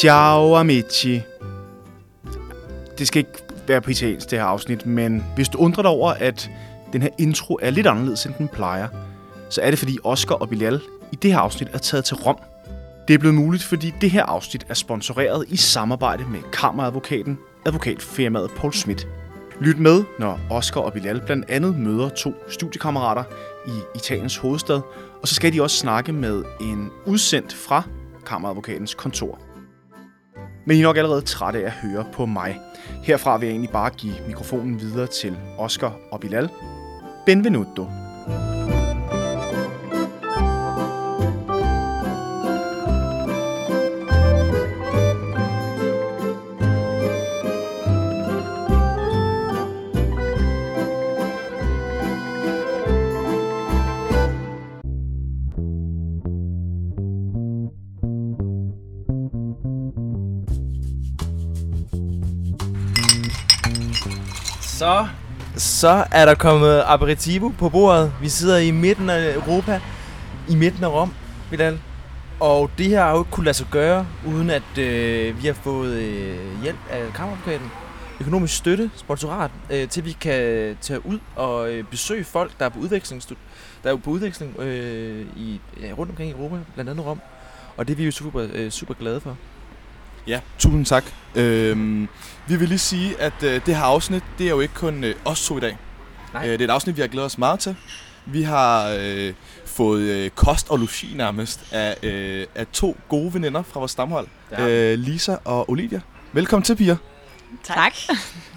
Ciao amici. Det skal ikke være på italiensk, det her afsnit, men hvis du undrer dig over, at den her intro er lidt anderledes, end den plejer, så er det fordi Oscar og Bilal i det her afsnit er taget til Rom. Det er blevet muligt, fordi det her afsnit er sponsoreret i samarbejde med kammeradvokaten, advokatfirmaet Paul Schmidt. Lyt med, når Oscar og Bilal blandt andet møder to studiekammerater i Italiens hovedstad, og så skal de også snakke med en udsendt fra kammeradvokatens kontor. Men I er nok allerede trætte af at høre på mig. Herfra vil jeg egentlig bare give mikrofonen videre til Oscar og Bilal. Benvenuto. Så, så er der kommet aperitivo på bordet. Vi sidder i midten af Europa, i midten af Rom, Vidal. Og det her har jo ikke kunne lade sig gøre, uden at øh, vi har fået øh, hjælp af kammeradvokaten. Økonomisk støtte, sponsorat, øh, til vi kan tage ud og øh, besøge folk, der er på udveksling, der er på udveksling øh, i, ja, rundt omkring i Europa, blandt andet Rom. Og det er vi jo super, øh, super glade for. Ja, tusind tak. Øhm, vi vil lige sige, at øh, det her afsnit, det er jo ikke kun øh, os to i dag. Nej. Øh, det er et afsnit, vi har glædet os meget til. Vi har øh, fået øh, kost og logi nærmest af, øh, af to gode veninder fra vores stamhold. Vi. Øh, Lisa og Olivia. Velkommen til, piger. Tak.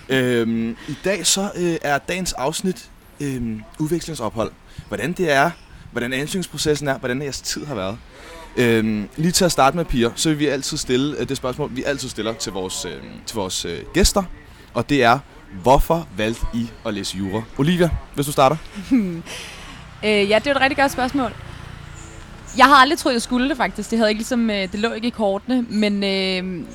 Øhm, I dag så øh, er dagens afsnit øh, udvekslingsophold. Hvordan det er, hvordan ansøgningsprocessen er, hvordan jeres tid har været. Øhm, lige til at starte med, piger, så vil vi altid stille øh, det spørgsmål, vi altid stiller til vores, øh, til vores øh, gæster. Og det er, hvorfor valgte I at læse jura? Olivia, hvis du starter. Øh, ja, det er et rigtig godt spørgsmål. Jeg har aldrig troet, jeg skulle det faktisk. Det, havde ikke ligesom, øh, det lå ikke i kortene, men øh,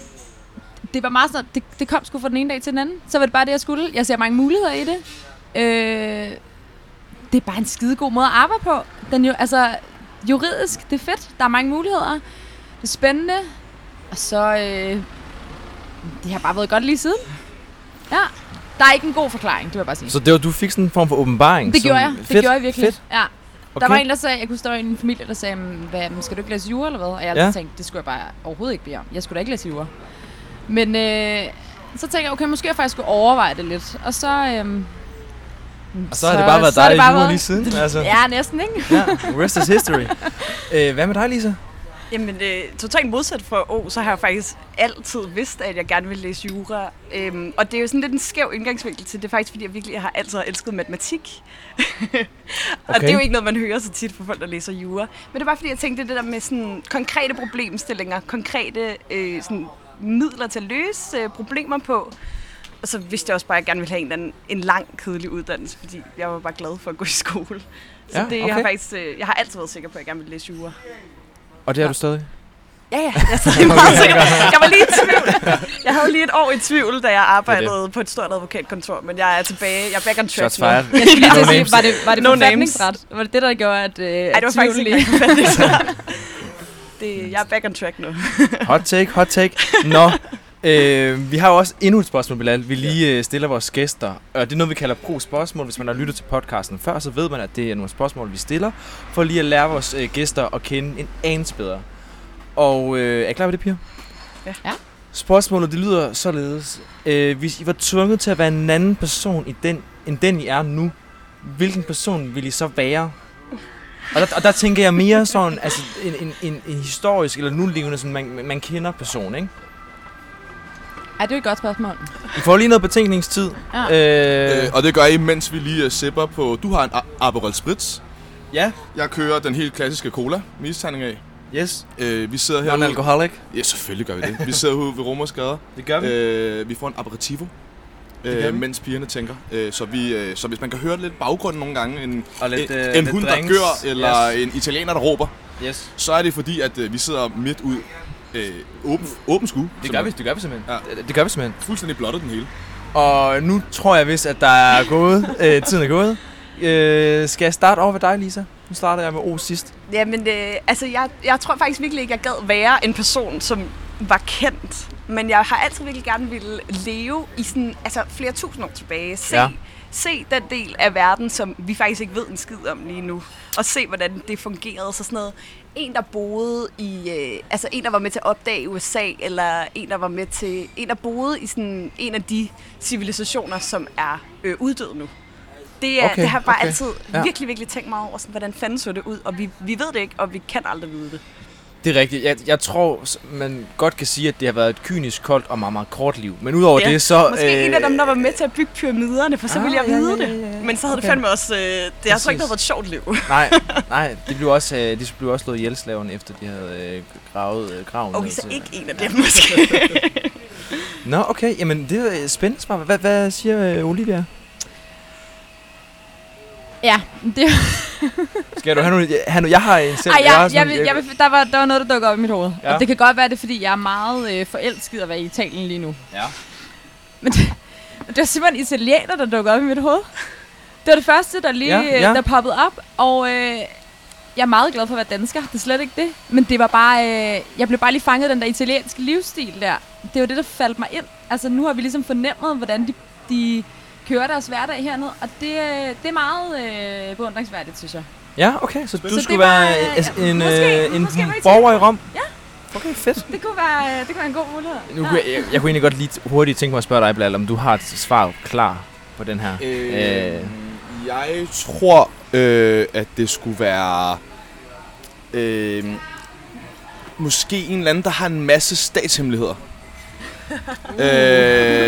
det var meget sådan, det, det kom sgu fra den ene dag til den anden. Så var det bare det, jeg skulle. Jeg ser mange muligheder i det. Øh, det er bare en skidegod måde at arbejde på. Den jo, altså, juridisk, det er fedt. Der er mange muligheder. Det er spændende. Og så, øh, det har bare været godt lige siden. Ja, der er ikke en god forklaring, det vil jeg bare sige. Så det var, du fik sådan en form for åbenbaring? Det gjorde jeg. Det Fedt, gjorde jeg virkelig. Fedt. Ja. Okay. Der var en, der sagde, jeg kunne stå i en familie, der sagde, "Men hvad, skal du ikke læse jura eller hvad? Og jeg Ja. tænkte, det skulle jeg bare overhovedet ikke bede om. Jeg skulle da ikke læse jura. Men øh, så tænkte jeg, okay, måske jeg faktisk skulle overveje det lidt. Og så... Øhm, Og så har det bare været så dig det bare i været- lige siden. Altså. Ja, næsten, ikke? ja, rest is history. øh, hvad med dig, Lisa? Jamen, øh, totalt modsat for O, så har jeg faktisk altid vidst, at jeg gerne vil læse jura. Øhm, og det er jo sådan lidt en skæv indgangsvinkel til det. er faktisk, fordi jeg virkelig har altid elsket matematik. og Okay. det er jo ikke noget, man hører så tit fra folk, der læser jura. Men det er bare fordi, jeg tænkte det der med sådan konkrete problemstillinger, konkrete øh, sådan midler til at løse øh, problemer på. Og så vidste jeg også bare, at jeg gerne ville have en, anden, en lang, kedelig uddannelse, fordi jeg var bare glad for at gå i skole. Så Ja, det, jeg, okay. har faktisk, øh, jeg har altid været sikker på, at jeg gerne vil læse jura. Og det er Ja. du stadig? Ja, ja, jeg er stadig meget sikker. Jeg var lige i tvivl. Jeg havde lige et år i tvivl, da jeg arbejdede på et stort advokatkontor, men jeg er tilbage. Jeg er back on track Shots nu. Jeg skulle lige No sige, names. var det, var det No names. forfatningsret? Var det det, der gjorde, at øh, Ej, det var faktisk ikke forfatningsret. det, jeg er back on track nu. Hot take, hot take. Nå, øh, vi har jo også endnu et spørgsmål, Bilal. Vi lige øh, stiller vores gæster. Og det er noget, vi kalder pro-spørgsmål. Hvis man har lyttet til podcasten før, så ved man, at det er nogle spørgsmål, vi stiller. For lige at lære vores øh, gæster at kende en anelse bedre. Og øh, er I klar på det, piger? Ja. Ja. Spørgsmålet, det lyder således. Øh, hvis I var tvunget til at være en anden person i den, end den, I er nu, hvilken person vil I så være? Og der, og der tænker jeg mere sådan, altså en, en, en, en historisk eller nulevende, sådan man, man kender person, ikke? Ja, det er et godt spørgsmål. I får lige noget betænkningstid. Ja. Øh, Øh, og det gør I, mens vi lige uh, sipper på... Du har en Aperol Spritz. ja, Jeg kører den helt klassiske cola, med isterning af. yes. Øh, vi sidder her... Non-alcoholic. Ja, selvfølgelig gør vi det. Vi sidder herude ved Romers Gade. Det gør Øh, vi får en aperitivo. Øh, vi. mens pigerne tænker. Øh, så, vi, øh, så hvis man kan høre lidt baggrunden nogle gange, en, Og lidt, en, øh, en lidt hund, drinks. der gør, eller Yes. en italiener, der råber, Yes. så er det fordi, at øh, vi sidder midt ud øh, åben, åben skue. Det gør vi, det gør vi simpelthen. Ja. Det, det gør vi simpelthen. Fuldstændig blottet den hele. Og nu tror jeg vist, at der er gået. øh, tiden er gået. Øh, skal jeg starte over ved dig, Lisa? Nu starter jeg med O sidst. Jamen, øh, altså, jeg, jeg tror faktisk virkelig ikke, jeg gad være en person, som var kendt. Men jeg har altid virkelig gerne ville leve i sådan, altså flere tusind år tilbage. Se, Ja. se den del af verden, som vi faktisk ikke ved en skid om lige nu. Og se, hvordan det fungerede. Så sådan noget, en, der boede i, øh, altså en, der var med til at opdage USA, eller en, der var med til, en, der boede i sådan en af de civilisationer, som er øh, uddøde nu. Det, er, Okay, det har jeg bare okay. altid ja. virkelig, virkelig tænkt mig over, sådan, hvordan fanden så det ud. Og vi, vi ved det ikke, og vi kan aldrig vide det. Det er rigtigt. Jeg, jeg tror, man godt kan sige, at det har været et kynisk, koldt og meget, meget kort liv. Men udover Ja, det, så... Måske øh, en af dem, der var med til at bygge pyramiderne, for så Ah, ville jeg ja, vide ja, det. ja, ja. Men så havde Okay. det fandme også... Øh, det har så ikke Præcis. været et sjovt liv. Nej, nej, de blev også, øh, de blev også slået ihjel slaverne, efter de havde øh, gravet øh, graven. Okay, så til- ikke en af dem måske. Nå, okay. Jamen, det er spændende svar. Hvad, hvad siger øh, Olivia? Ja, det, Skal du have nogle... have nogle jeg har en selv. Ej, har jeg, også jeg, vil, jeg vil, der, var, der var noget, der dukkede op i mit hoved. Ja. Og det kan godt være, det er, fordi jeg er meget øh, forelsket at være i Italien lige nu. Ja. Men det, det var simpelthen italiener, der dukkede op i mit hoved. Det var det første, der lige Ja, ja, ja. ja. der poppede op. Og øh, jeg er meget glad for at være dansker. Det er slet ikke det. Men det var bare... Øh, jeg blev bare lige fanget af den der italienske livsstil der. Det var det, der faldt mig ind. Altså, nu har vi ligesom fornemmet, hvordan de, de kører deres hverdag hernede. Og det, det er meget øh, beundringsværdigt, synes jeg. Ja, okay. Så du det skulle var, være øh, altså, en, måske- øh, en måske borger i Rom? Ja. Okay, fedt. Det kunne være, øh, det kunne være en god mulighed. Nu, jeg, jeg, jeg kunne egentlig godt lige hurtigt tænke mig at spørge dig, Blal, om du har et svar klar på den her. Øh, Øh. Jeg tror, øh, at det skulle være... Øh, måske en eller anden, der har en masse statshemmeligheder. noget, øh,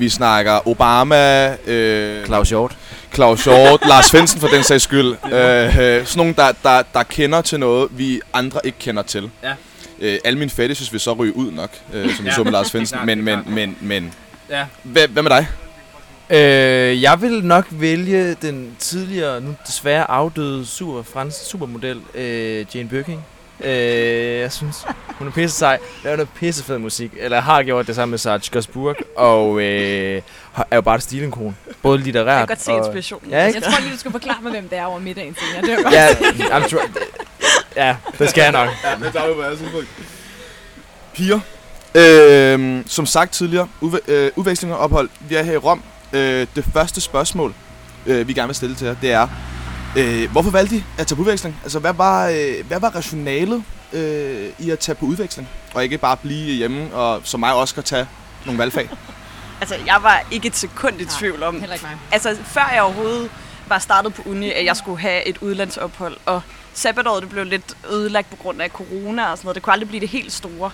vi snakker Obama, øh, Claus Hjort. Claus Hjort, Lars Svendsen for den sags skyld. Øh, øh, sådan nogle, der, der, der kender til noget, vi andre ikke kender til. Ja. Øh, alle mine fetishes vil så ryge ud nok, øh, som vi Ja. så med Lars Svendsen. Men, men, men, men, Ja. hvad, hvad med dig? Øh, jeg vil nok vælge den tidligere, nu desværre afdøde super, fransk supermodel, øh, Jane Birkin. Øh, jeg synes, hun er pisse sej. Laver noget pissefed musik. Eller har gjort det sammen med Sarge Gainsbourg. Og øh, er jo bare et stilenkron. Både litterært Jeg kan godt se og... inspirationen. Ja, ikke? Jeg tror lige, du skulle forklare mig, hvem det er over middagen senere. Det var godt. Ja, I'm try- ja, det skal jeg nok. Ja, det tager vi på. Piger. Øh, som sagt tidligere, udve- øh, udveksling og ophold. Vi er her i Rom. Øh, det første spørgsmål, øh, vi gerne vil stille til jer, det er, øh, hvorfor valgte I at tage på udveksling? Altså, hvad var, øh, hvad var rationalet øh, i at tage på udveksling? Og ikke bare blive hjemme og som mig også skal tage nogle valgfag? Altså, jeg var ikke et sekund i Nej. tvivl om, Heller ikke mig. altså før jeg overhovedet var startet på uni, at jeg skulle have et udlandsophold. Og sabbatåret det blev lidt ødelagt på grund af corona og sådan noget. Det kunne aldrig blive det helt store.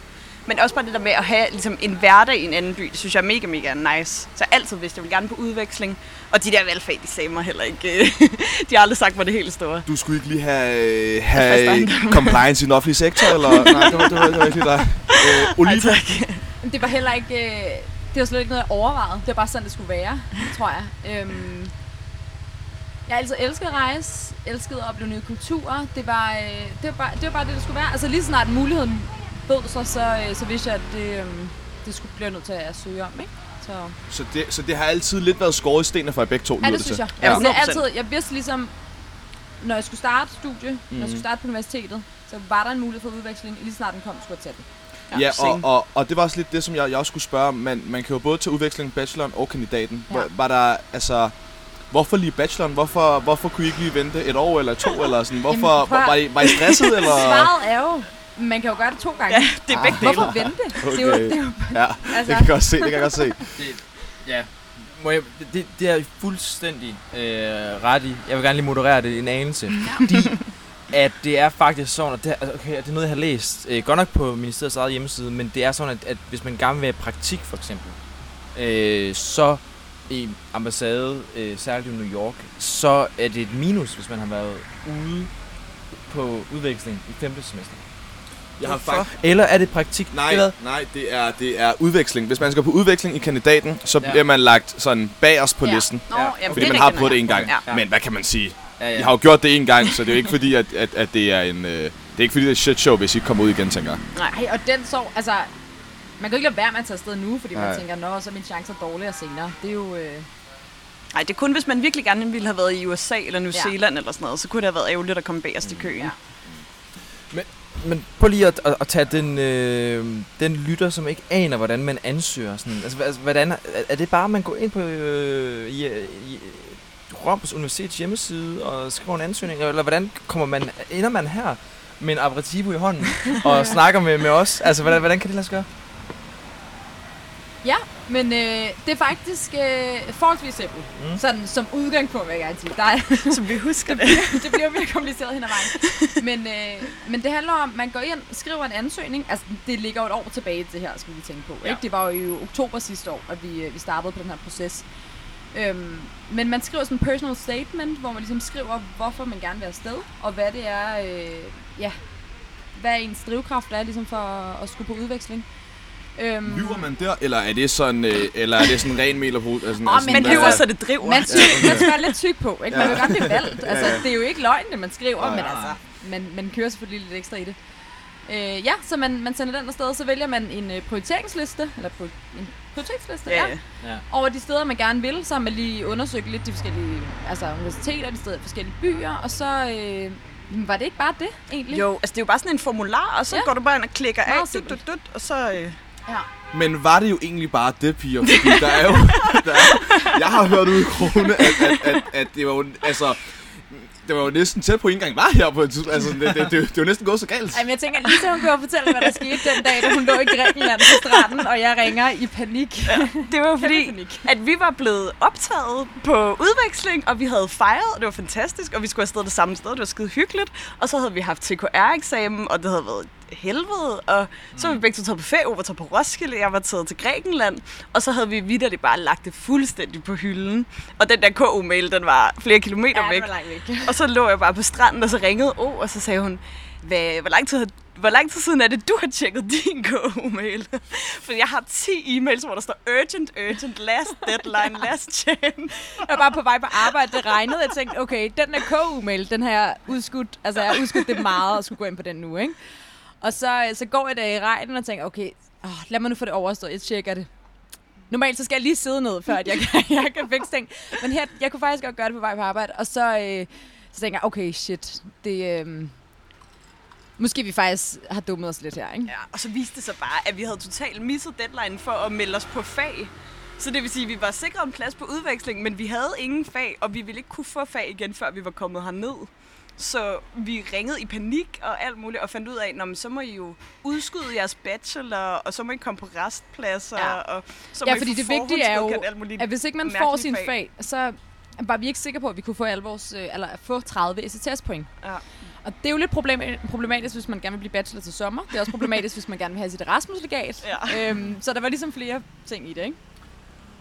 Men også bare det der med at have ligesom, en hverdag i en anden by, det synes jeg er mega, mega nice. Så jeg altid vidste, jeg ville gerne på udveksling. Og de der valgfag, de sagde mig heller ikke. øh, de har aldrig sagt mig det helt store. Du skulle ikke lige have, øh, have compliance i den offentlige sektor, eller? Nej, det var, det var, det var ikke lige dig. Øh, Det var heller ikke... øh, Det var slet ikke noget, jeg overvejede. Det var bare sådan, det skulle være, tror jeg. Øhm, jeg har altid elsket at rejse, elsket at opleve nye kulturer. Det var, det, var bare, det var bare det, det skulle være. Altså lige snart muligheden bød sig, så, øh, så vidste jeg, at det, øh, det skulle blive nødt til at søge om, ikke? Så, Så det, så det har altid lidt været skåret i stenene for jer begge to, ja, lyder det synes jeg. Ja, Altså, det er 100%. altid, jeg vidste ligesom, når jeg skulle starte studie, mm. når jeg skulle starte på universitetet, så var der en mulighed for udveksling. Lige snart den kom, skulle jeg tage den. Ja, og, same. og, og det var også lidt det, som jeg, jeg også skulle spørge om. Man, man kan jo både tage udveksling bacheloren og kandidaten. Ja. Var, var der, altså... Hvorfor lige bacheloren? Hvorfor, hvorfor kunne I ikke lige vente et år eller to? Eller sådan? Hvorfor, Jamen, prøv at- var, I, var I stresset? Eller? Svaret er jo, man kan jo gøre det to gange. Ja, det er begge dele. Hvorfor vente? Det er jo, Okay. det er jo Ja, det altså, kan jeg godt se. Det kan jeg godt se. Det, ja. Må jeg, det- det, det er fuldstændig øh, ret i. Jeg vil gerne lige moderere det en anelse. Fordi at det er faktisk sådan, at det, okay, det er noget, jeg har læst. Øh, godt nok på ministeriets eget hjemmeside, men det er sådan, at, at hvis man gerne vil have praktik, for eksempel, øh, så i ambassade, øh, særligt i New York, så er det et minus, hvis man har været ude på udveksling i femte semester. Jeg har faktisk... Eller er det praktik? Nej, Eller? nej, det er, det er udveksling. Hvis man skal på udveksling i kandidaten, så Ja. bliver man lagt sådan bag os på Ja. listen. Nå, Ja. jamen, Fordi det man har prøvet det en gang. Ja. Ja. Men hvad kan man sige? Ja, Jeg har jo gjort det en gang, så det er jo ikke fordi, at, at, at det er en... Øh, det er ikke fordi, det er shit show, hvis I ikke kommer ud igen, tænker jeg. Ej, og den så, altså... Man kan jo ikke lade være med at tage afsted nu, fordi Nej. man tænker, nå, så er mine chancer dårligere senere. Det er jo... Øh, Nej, det er kun, hvis man virkelig gerne ville have været i USA eller New Ja. Zealand eller sådan noget, så kunne det have været ærgerligt at komme bagerst i køen. Ja. Ja. Men prøv lige at, at, at tage den, øh, den lytter, som ikke aner, hvordan man ansøger. Sådan. Altså, altså, hvordan, er, er det bare, at man går ind på øh, i, i, Roms Universitets hjemmeside og skriver en ansøgning? Eller hvordan kommer man, ender man her med en aperitivo i hånden og snakker med, med os? Altså, hvordan, hvordan kan det lade sig gøre? Ja, men øh, det er faktisk øh, forholdsvis simpelt. Mm. Sådan som udgangspunkt, vil jeg gerne sige. Der er, Som vi husker det. det bliver mere kompliceret hen ad vejen. Men, øh, men det handler om, at man går ind og skriver en ansøgning. Altså, det ligger jo et år tilbage, det her, skal vi tænke på. Ja. Ikke? Det var jo i oktober sidste år, at vi, øh, vi startede på den her proces. Øhm, men man skriver sådan en personal statement, hvor man ligesom skriver, hvorfor man gerne vil afsted, og hvad det er, øh, ja, hvad ens drivkraft er ligesom for at, at skulle på udveksling. Øhm, Lyver man der, eller er det sådan, øh, eller er det sådan ren mel og brud? Altså, men Man det er lyver, så det driver. Man, skal, man skal være lidt tyk på, ikke? Man vil Ja. gerne blive valgt. Altså, Ja, ja. det er jo ikke løgn, det man skriver, Nej, men nej. altså, man, man kører selvfølgelig lidt ekstra i det. Øh, ja, så man, man sender den afsted, så vælger man en øh, prioriteringsliste, eller pri, en prioritetsliste, Ja, ja. ja. Ja. over de steder, man gerne vil. Så man lige undersøgt lidt de forskellige altså, universiteter, de steder, forskellige byer, og så øh, var det ikke bare det, egentlig? Jo, altså det er jo bare sådan en formular, og så Ja. går du bare ind og klikker af, dut, dut, dut, og så... Øh, Ja. Men var det jo egentlig bare det, piger? Fordi der er jo... Der er, jeg har hørt ud i krone, at, at, at, at det var jo... Altså, det var jo næsten tæt på, at engang var her på et tidspunkt. Altså, det, det, det, det, var næsten gået så galt. Ej, men jeg tænker, Lisa, hun kan jo fortælle, hvad der skete den dag, da hun lå i Grækenland på stranden, og jeg ringer i panik. Ja. det var fordi, panik. at vi var blevet optaget på udveksling, og vi havde fejret, og det var fantastisk, og vi skulle afsted det samme sted, det var skide hyggeligt. Og så havde vi haft TKR-eksamen, og det havde været helvede, og så var vi begge to taget på ferie, Ove var taget på Roskilde, jeg var taget til Grækenland, og så havde vi vidderligt bare lagt det fuldstændig på hylden. Og den der KU-mail, den var flere kilometer Ja, væk. væk. Og så lå jeg bare på stranden, og så ringede O, og så sagde hun, Hvad, hvor, lang tid, har- hvor lang tid siden er det, du har tjekket din KU-mail? For jeg har 10 e-mails, hvor der står urgent, urgent, last deadline, last chance. Jeg var bare på vej på arbejde, det regnede. Jeg tænkte, okay, den der KU-mail, den har jeg udskudt. Altså, jeg har udskudt det meget og skulle gå ind på den nu, ikke? Og så, så går jeg der i regnen og tænker, okay, åh, lad mig nu få det overstået. Jeg tjekker det. Normalt så skal jeg lige sidde ned, før at jeg, kan, jeg kan fikse ting. Men her, jeg kunne faktisk godt gøre det på vej på arbejde. Og så, øh, så tænker jeg, okay, shit, det... Øh, måske vi faktisk har dummet os lidt her, ikke? Ja, og så viste det sig bare, at vi havde totalt misset deadline for at melde os på fag. Så det vil sige, at vi var sikre en plads på udveksling, men vi havde ingen fag, og vi ville ikke kunne få fag igen, før vi var kommet herned. Så vi ringede i panik og alt muligt, og fandt ud af, at så må I jo udskyde jeres bachelor, og så må I komme på restpladser, Ja. og så må Ja, I fordi få det vigtige er jo, forhåndsgodkendt alt muligt at hvis ikke man får sin fag, så var vi ikke sikre på, at vi kunne få, alle vores, øh, eller få 30 STS-point. Ja. Og det er jo lidt problem- problematisk, hvis man gerne vil blive bachelor til sommer. Det er også problematisk, hvis man gerne vil have sit Erasmus-legat. Ja. Øhm, så der var ligesom flere ting i det, ikke?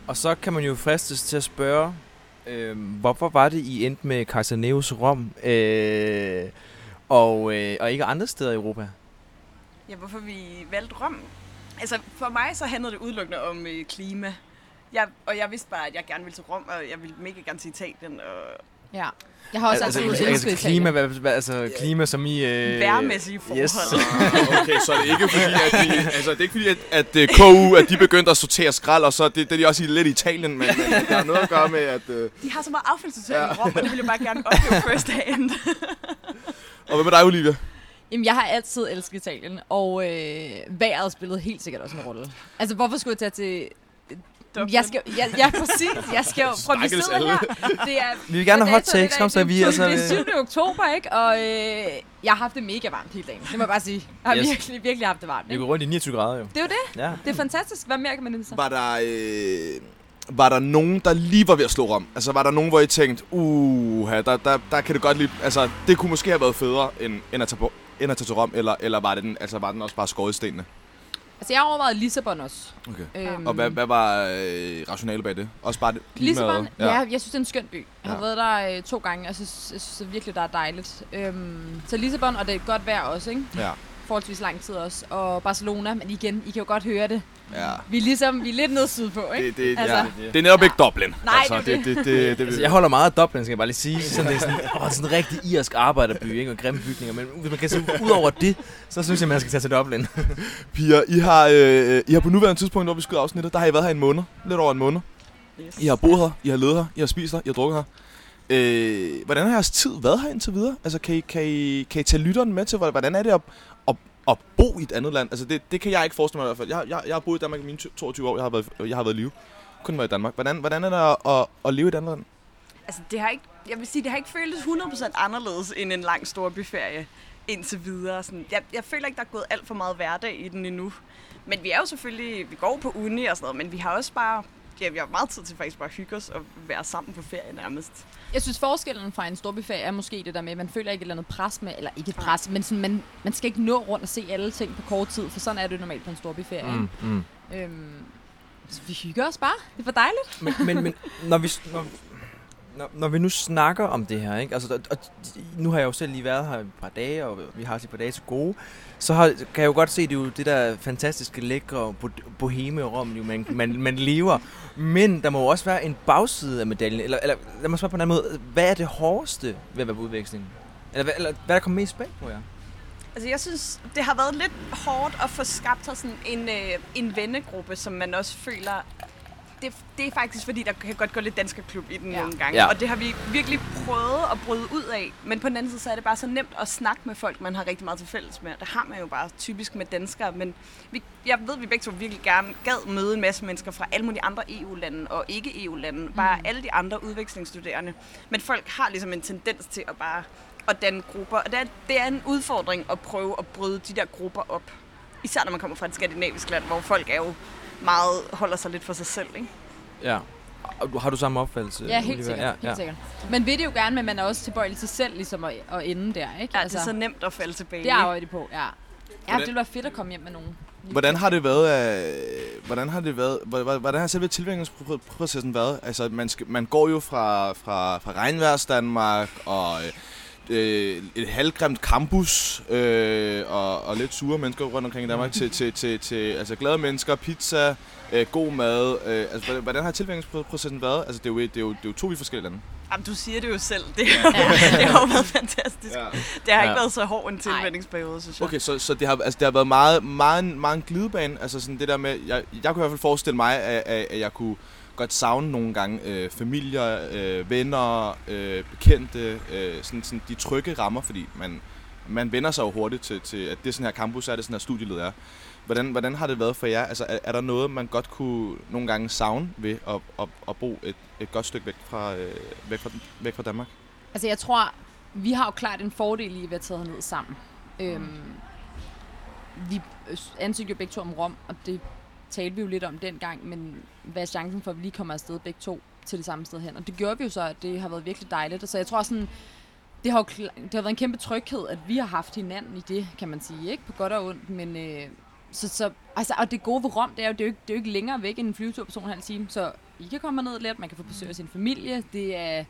Og så kan man jo fristes til at spørge, øh, hvorfor var det, I endte med Kaiserneus Rom, øh, og, øh, og ikke andre steder i Europa? Ja, hvorfor vi valgte Rom? Altså, for mig så handlede det udelukkende om øh, klima. Jeg, og jeg vidste bare, at jeg gerne ville til Rom, og jeg ville mega gerne til Italien. Og Ja. Jeg har også altså, altid altså, altså, klima, hvad, hvad, altså klima som i... Øh, Vejrmæssige forhold. Yes. Ah, okay, så er det ikke fordi, at de, altså, det er ikke fordi, at, at uh, KU, at de begyndte at sortere skrald, og så det, det er de også i lidt i Italien, men, men det har noget at gøre med, at... Uh, De har så meget affaldssortering i Rom, og det ville jeg bare gerne opleve first hand. og hvad med dig, Olivia? Jamen, jeg har altid elsket Italien, og øh, vejret spillede helt sikkert også en rolle. Altså, hvorfor skulle jeg tage til... Dublin. Jeg skal, ja, ja, præcis. Jeg skal jo... Prøv, vi sidder her. Det er, Vi vil gerne have hot det takes, kom så Det vi... er Altså, Det er 7. oktober, ikke? Og øh, jeg har haft det mega varmt hele dagen. Det må jeg bare sige. Jeg har Yes. virkelig, virkelig haft det varmt. vi Ikke? går rundt i 29 grader jo. Det er jo det. Ja. Det er fantastisk. Hvad mere kan man sig? Var der, øh, var der nogen, der lige var ved at slå om? Altså, var der nogen, hvor I tænkte, uh, der, der, der kan det godt lige... Altså, det kunne måske have været federe, end, end at tage på end at tage til Rom, eller, eller var, det den, altså, var den også bare skåret i stenene? Altså, jeg har overvejet Lissabon også. Okay. Øhm, Og hvad, hvad var øh, rationale bag det? Også bare det klimaet? Lissabon? Ja. ja. jeg synes, det er en skøn by. Jeg har Ja. været der øh, to gange. Jeg synes, jeg synes virkelig, der er dejligt. Øhm, så Lissabon, og det er godt vejr også, ikke? ja. Forholdsvis lang tid også. Og Barcelona, men igen, I kan jo godt høre det. Ja. Vi er ligesom, vi er lidt nede sydpå, ikke? Det, det, Altså- ja. det er netop Ja. ikke Dublin. Nej, altså, det det, det, det, det, Altså, jeg holder meget af Dublin, skal jeg bare lige sige. Sådan, det er sådan, åh, sådan en rigtig irsk arbejderby, ikke? Og grimme bygninger. Men hvis man kan se ud over det, så synes jeg, man skal tage til Dublin. Piger, I har, øh, I har på nuværende tidspunkt, når vi skyder afsnittet, der har I været her i en måned. Lidt over en måned. Yes. I har boet her, I har levet her, I har spist her, I har drukket her. Øh, hvordan har jeres tid været her indtil videre? Altså, kan I, kan I, kan I tage lytteren med til, hvordan er det at, at, bo i et andet land? Altså, det, det kan jeg ikke forestille mig i hvert fald. Jeg, jeg, jeg har boet i Danmark i mine 22 år. Jeg har været, jeg har været i live. Kun været i Danmark. Hvordan, hvordan er det at, at, at leve i et andet land? Altså, det har ikke, jeg vil sige, det har ikke føltes 100% anderledes end en lang stor byferie indtil videre. Sådan, jeg, jeg føler ikke, der er gået alt for meget hverdag i den endnu. Men vi er jo selvfølgelig, vi går på uni og sådan noget, men vi har også bare, ja, vi har meget tid til faktisk bare at hygge os og være sammen på ferie nærmest. Jeg synes, forskellen fra en storbyferie er måske det der med, at man føler ikke et eller andet pres med, eller ikke et pres, men sådan, man, man skal ikke nå rundt og se alle ting på kort tid, for sådan er det normalt på en storbyferie. Mm, mm. Øhm, så vi hygger os bare. Det var dejligt. Men, men, men når, vi, når, når, når vi nu snakker om det her, ikke? Altså, og, nu har jeg jo selv lige været her et par dage, og vi har også et par dage til gode, så har, kan jeg jo godt se, det er jo det der fantastiske, lækre boheme-rum, jo, man, man, man lever. Men der må jo også være en bagside af medaljen. Eller, eller lad mig spørge på en anden måde. Hvad er det hårdeste ved at være på udvekslingen? Eller, eller, hvad hvad der kommer mest bag på jer? Altså, jeg synes, det har været lidt hårdt at få skabt sådan en, øh, en vennegruppe, som man også føler det, det er faktisk fordi, der kan godt gå lidt danske klub i den ja. nogle gange. Ja. Og det har vi virkelig prøvet at bryde ud af. Men på den anden side, så er det bare så nemt at snakke med folk, man har rigtig meget til fælles med. Det har man jo bare typisk med danskere. Men vi, jeg ved, at vi begge to virkelig gerne gad møde en masse mennesker fra alle mulige andre EU-lande og ikke EU-lande. Mm. Bare alle de andre udvekslingsstuderende. Men folk har ligesom en tendens til at bare at danne grupper. Og det er, det er en udfordring at prøve at bryde de der grupper op. Især når man kommer fra et skandinavisk land, hvor folk er jo meget holder sig lidt for sig selv, ikke? Ja. Har du samme opfattelse? Ja, helt sikkert. Ja, helt ja. sikkert. Men ved det jo gerne, men man er også tilbøjelig til selv ligesom at, at ende der, ikke? Ja, altså, det er så nemt at falde tilbage. Det er det på, ja. Ja, det ville være fedt at komme hjem med nogen. Hvordan har det været, øh, hvordan har det været, hvordan har selve tilvækningsprocessen været? Altså, man, skal, man går jo fra, fra, fra regnværs Danmark og øh, et halvgrimt campus øh, og, og lidt sure mennesker rundt omkring i Danmark til, til, til, til altså glade mennesker, pizza, øh, god mad. Øh, altså, hvordan har tilvækningsprocessen været? Altså, det er jo, det er jo, det er jo to vidt forskellige lande. Jamen, du siger det jo selv. Det, ja. det har jo været fantastisk. Ja. Det har ikke ja. været så hård en tilvændingsperiode, synes jeg. Okay, så, så det, har, altså, det har været meget, meget, meget en glidebane. Altså sådan det der med, jeg, jeg kunne i hvert fald forestille mig, at, at jeg kunne godt savne nogle gange øh, familier, øh, venner, øh, bekendte, øh, sådan, sådan de trygge rammer, fordi man, man vender sig jo hurtigt til, til, at det er sådan her campus er, det sådan her studieled er. Hvordan, hvordan har det været for jer? Altså, er, er der noget, man godt kunne nogle gange savne ved at, at, at bo et, et godt stykke væk fra, øh, væk, fra, væk fra Danmark? Altså, jeg tror, vi har jo klart en fordel i at være taget ned sammen. Øhm, vi øh, ansøgte jo begge to om Rom, og det talte vi jo lidt om dengang, men hvad er chancen for, at vi lige kommer afsted begge to til det samme sted hen? Og det gjorde vi jo så, at det har været virkelig dejligt. Så jeg tror sådan, det har, jo, det har været en kæmpe tryghed, at vi har haft hinanden i det, kan man sige, ikke? På godt og ondt, men... Øh, så, så, altså, og det gode ved Rom, det er jo, det er jo ikke, det er jo ikke længere væk end en flyvetur på en halv time, så I kan komme ned let, man kan få besøg af sin familie, det er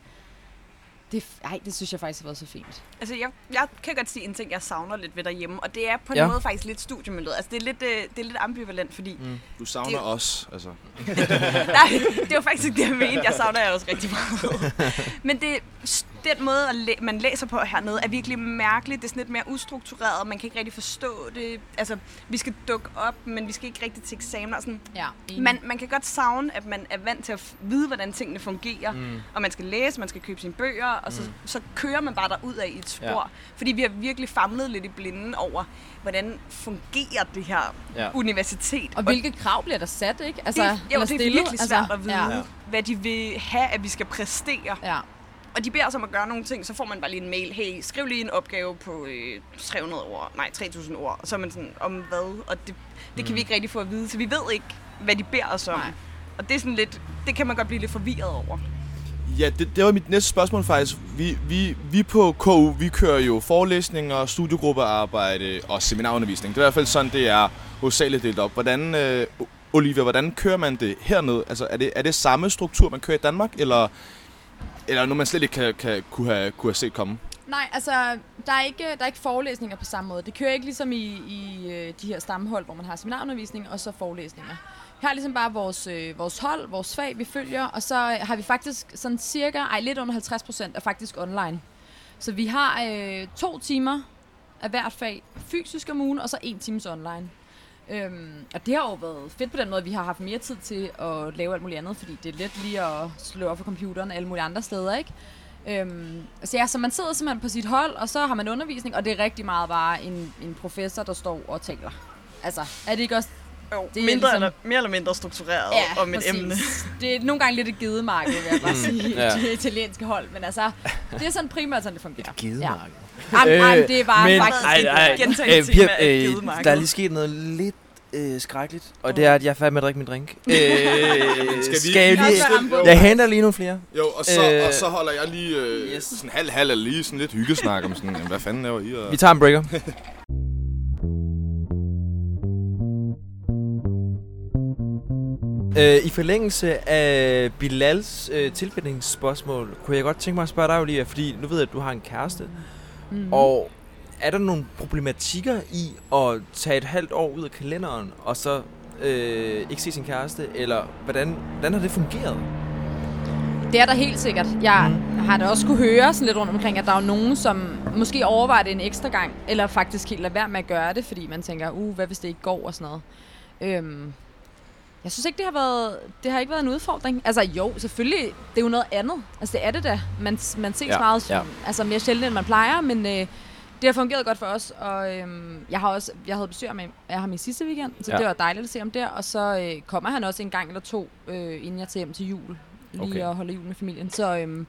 det, ej, det synes jeg faktisk har været så fint. Altså, jeg, jeg kan godt sige en ting, jeg savner lidt ved derhjemme, og det er på en ja. måde faktisk lidt studiemiljøet. Altså, det er lidt, øh, det er lidt ambivalent, fordi... Mm. Du savner det, os, altså. Nej, det var faktisk ikke det, jeg mente. Jeg savner jer også rigtig meget. Men det, den måde, man læser på hernede, er virkelig mærkeligt. Det er sådan lidt mere ustruktureret, man kan ikke rigtig forstå det. Altså, vi skal dukke op, men vi skal ikke rigtig til eksamener. Sådan. Ja, man, man kan godt savne, at man er vant til at vide, hvordan tingene fungerer. Mm. Og man skal læse, man skal købe sine bøger, og så, mm. så kører man bare derud af i et spor. Ja. Fordi vi har virkelig famlet lidt i blinden over, hvordan fungerer det her ja. universitet. Og, og hvilke krav bliver der sat, ikke? Altså, det, jo, det er virkelig altså, svært altså, at vide, ja. hvad de vil have, at vi skal præstere. Ja. Og de beder os om at gøre nogle ting, så får man bare lige en mail. Hey, skriv lige en opgave på øh, 300 ord, nej, 3000 ord. Og så er man sådan, om hvad? Og det, det mm. kan vi ikke rigtig få at vide, så vi ved ikke, hvad de beder os om. Nej. Og det er sådan lidt, det kan man godt blive lidt forvirret over. Ja, det, det var mit næste spørgsmål faktisk. Vi, vi, vi på KU, vi kører jo forelæsninger, studiegruppearbejde og seminarundervisning. Det er i hvert fald sådan, det er hovedsageligt delt op. Hvordan, øh, Olivia, hvordan kører man det hernede? Altså, er det, er det samme struktur, man kører i Danmark, eller, eller noget, man slet ikke kan, kan, kunne, have, kunne have set komme? Nej, altså, der er, ikke, der er ikke forelæsninger på samme måde. Det kører ikke ligesom i, i øh, de her stamhold, hvor man har seminarundervisning og så forelæsninger. Her er ligesom bare vores, øh, vores hold, vores fag, vi følger, og så øh, har vi faktisk sådan cirka, ej lidt under 50 procent er faktisk online. Så vi har øh, to timer af hvert fag fysisk om ugen, og så en times online. Øhm, og det har jo været fedt på den måde, at vi har haft mere tid til at lave alt muligt andet, fordi det er let lige at slå op for computeren alle mulige andre steder, ikke? Øhm, så ja, så man sidder simpelthen på sit hold, og så har man undervisning, og det er rigtig meget bare en, en professor, der står og taler. Altså, er det ikke også... Jo, Det er mindre ligesom- eller, mere eller mindre struktureret ja, om et præcis. emne. Det er nogle gange lidt et gidemarked, vil jeg bare sige, ja. ja. det italienske hold. Men altså, det er sådan primært sådan, det fungerer. Gidemarked. Ja. Jamen, Øh, jamen, det er bare men- faktisk... Ej, ej, Gentagende Øh, tema af øh, gidemarked. der er lige sket noget lidt øh, skrækkeligt, og det er, at jeg er færdig med at drikke min drink. Øh, skal, vi- skal jeg lige... Jeg henter lige nogle flere. Jo, og så, Øh, og så holder jeg lige øh, yes. sådan halv-halv eller lige sådan lidt hyggesnak om sådan, jamen, hvad fanden laver I? Og... Vi tager en breaker. Øh, I forlængelse af Bilals øh, tilknytningsspørgsmål, kunne jeg godt tænke mig at spørge dig, Olivia, fordi nu ved jeg, at du har en kæreste. Mhm. Og er der nogle problematikker i at tage et halvt år ud af kalenderen, og så øh, ikke se sin kæreste? Eller hvordan, hvordan har det fungeret? Det er der helt sikkert. Jeg har da også kunne høre sådan lidt rundt omkring, at der er nogen, som måske overvejer det en ekstra gang, eller faktisk helt lader være med at gøre det, fordi man tænker, uh, hvad hvis det ikke går og sådan noget. Øhm, jeg synes ikke, det har været, det har ikke været en udfordring. Altså jo, selvfølgelig, det er jo noget andet. Altså det er det da. Man, man ses Ja, meget ja. altså, mere sjældent, end man plejer, men øh, det har fungeret godt for os. Og øhm, jeg har også, jeg havde besøg med af ham i sidste weekend, så Ja. det var dejligt at se ham der. Og så øh, kommer han også en gang eller to, øh, inden jeg tager hjem til jul. Lige Okay. okay. at holde jul med familien. Så, øhm,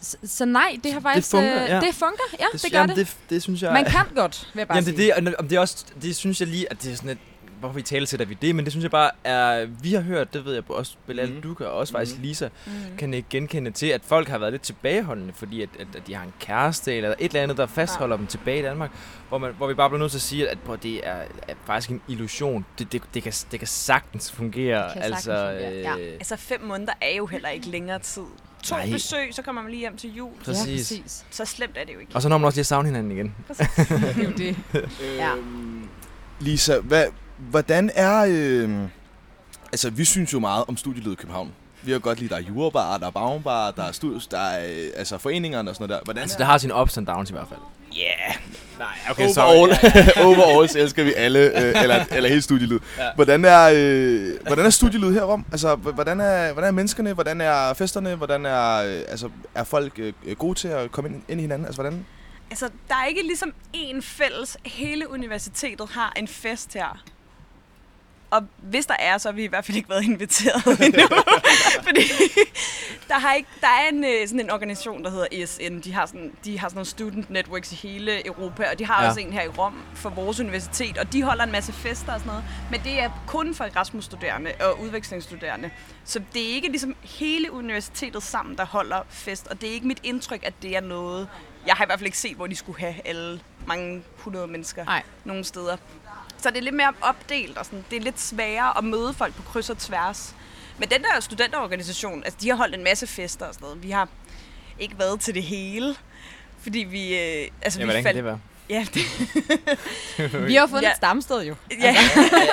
så, så nej, det har faktisk... fungerer, øh, ja. Det fungerer, ja, det, det gør jamen, det. det. Det synes jeg... Man kan godt, vil jeg bare Jamen, det, sige. det, og det er også, det synes jeg lige, at det er sådan et, hvorfor vi taler sætter vi det, men det synes jeg bare er, vi har hørt, det ved jeg også, Belal, Mhm. mm. du kan, og også faktisk Mhm. Lisa, Mm. kan ikke genkende til, at folk har været lidt tilbageholdende, fordi at, at, at de har en kæreste, eller et eller andet, der fastholder ja. dem tilbage i Danmark, hvor, man, hvor vi bare bliver nødt til at sige, at prøv, det er, er faktisk en illusion. Det, det, det, kan, det kan sagtens fungere. Det kan sagtens altså, fungere, ja. øh, Altså fem måneder er jo heller ikke længere tid. To Nej. Besøg, så kommer man lige hjem til jul. Præcis. Ja, præcis. Så slemt er det jo ikke. Og så når man også lige at savne hinanden igen. det er jo det. Ja. Øhm, Lisa, hvad, hvordan er... Øh, altså, vi synes jo meget om studielivet i København. Vi har godt lide, der er jurabar, der er bagbar, der er studies, der er øh, altså foreningerne og sådan noget der. Hvordan Altså, det har sine ups and downs i hvert fald. Yeah. Nej, Overall, overall så elsker vi alle, øh, eller, eller hele studielivet. Ja. Ja. Hvordan er, øh, hvordan er studielivet her i Rom? Altså, hvordan er, hvordan er menneskerne? Hvordan er festerne? Hvordan er, øh, altså, er folk øh, gode til at komme ind, ind i hinanden? Altså, hvordan? Altså, der er ikke ligesom én fælles. Hele universitetet har en fest her. Og hvis der er, så har vi i hvert fald ikke været inviteret endnu. Fordi der, har ikke, der er en, øh, sådan en organisation, der hedder ESN. De har sådan, de har sådan nogle student networks i hele Europa, og de har Ja. også en her i Rom for vores universitet. Og de holder en masse fester og sådan noget. Men det er kun for Erasmus-studerende og udvekslingsstuderende. Så det er ikke ligesom hele universitetet sammen, der holder fest. Og det er ikke mit indtryk, at det er noget... Jeg har i hvert fald ikke set, hvor de skulle have alle mange hundrede mennesker Nej. nogle steder. Så det er lidt mere opdelt, og sådan, det er lidt sværere at møde folk på kryds og tværs. Men den der studenterorganisation, altså de har holdt en masse fester og sådan noget. Vi har ikke været til det hele, fordi vi... Øh, altså, Ja, vi hvordan kan det være? Ja, det, Vi har fundet Ja. et stamsted jo. ja,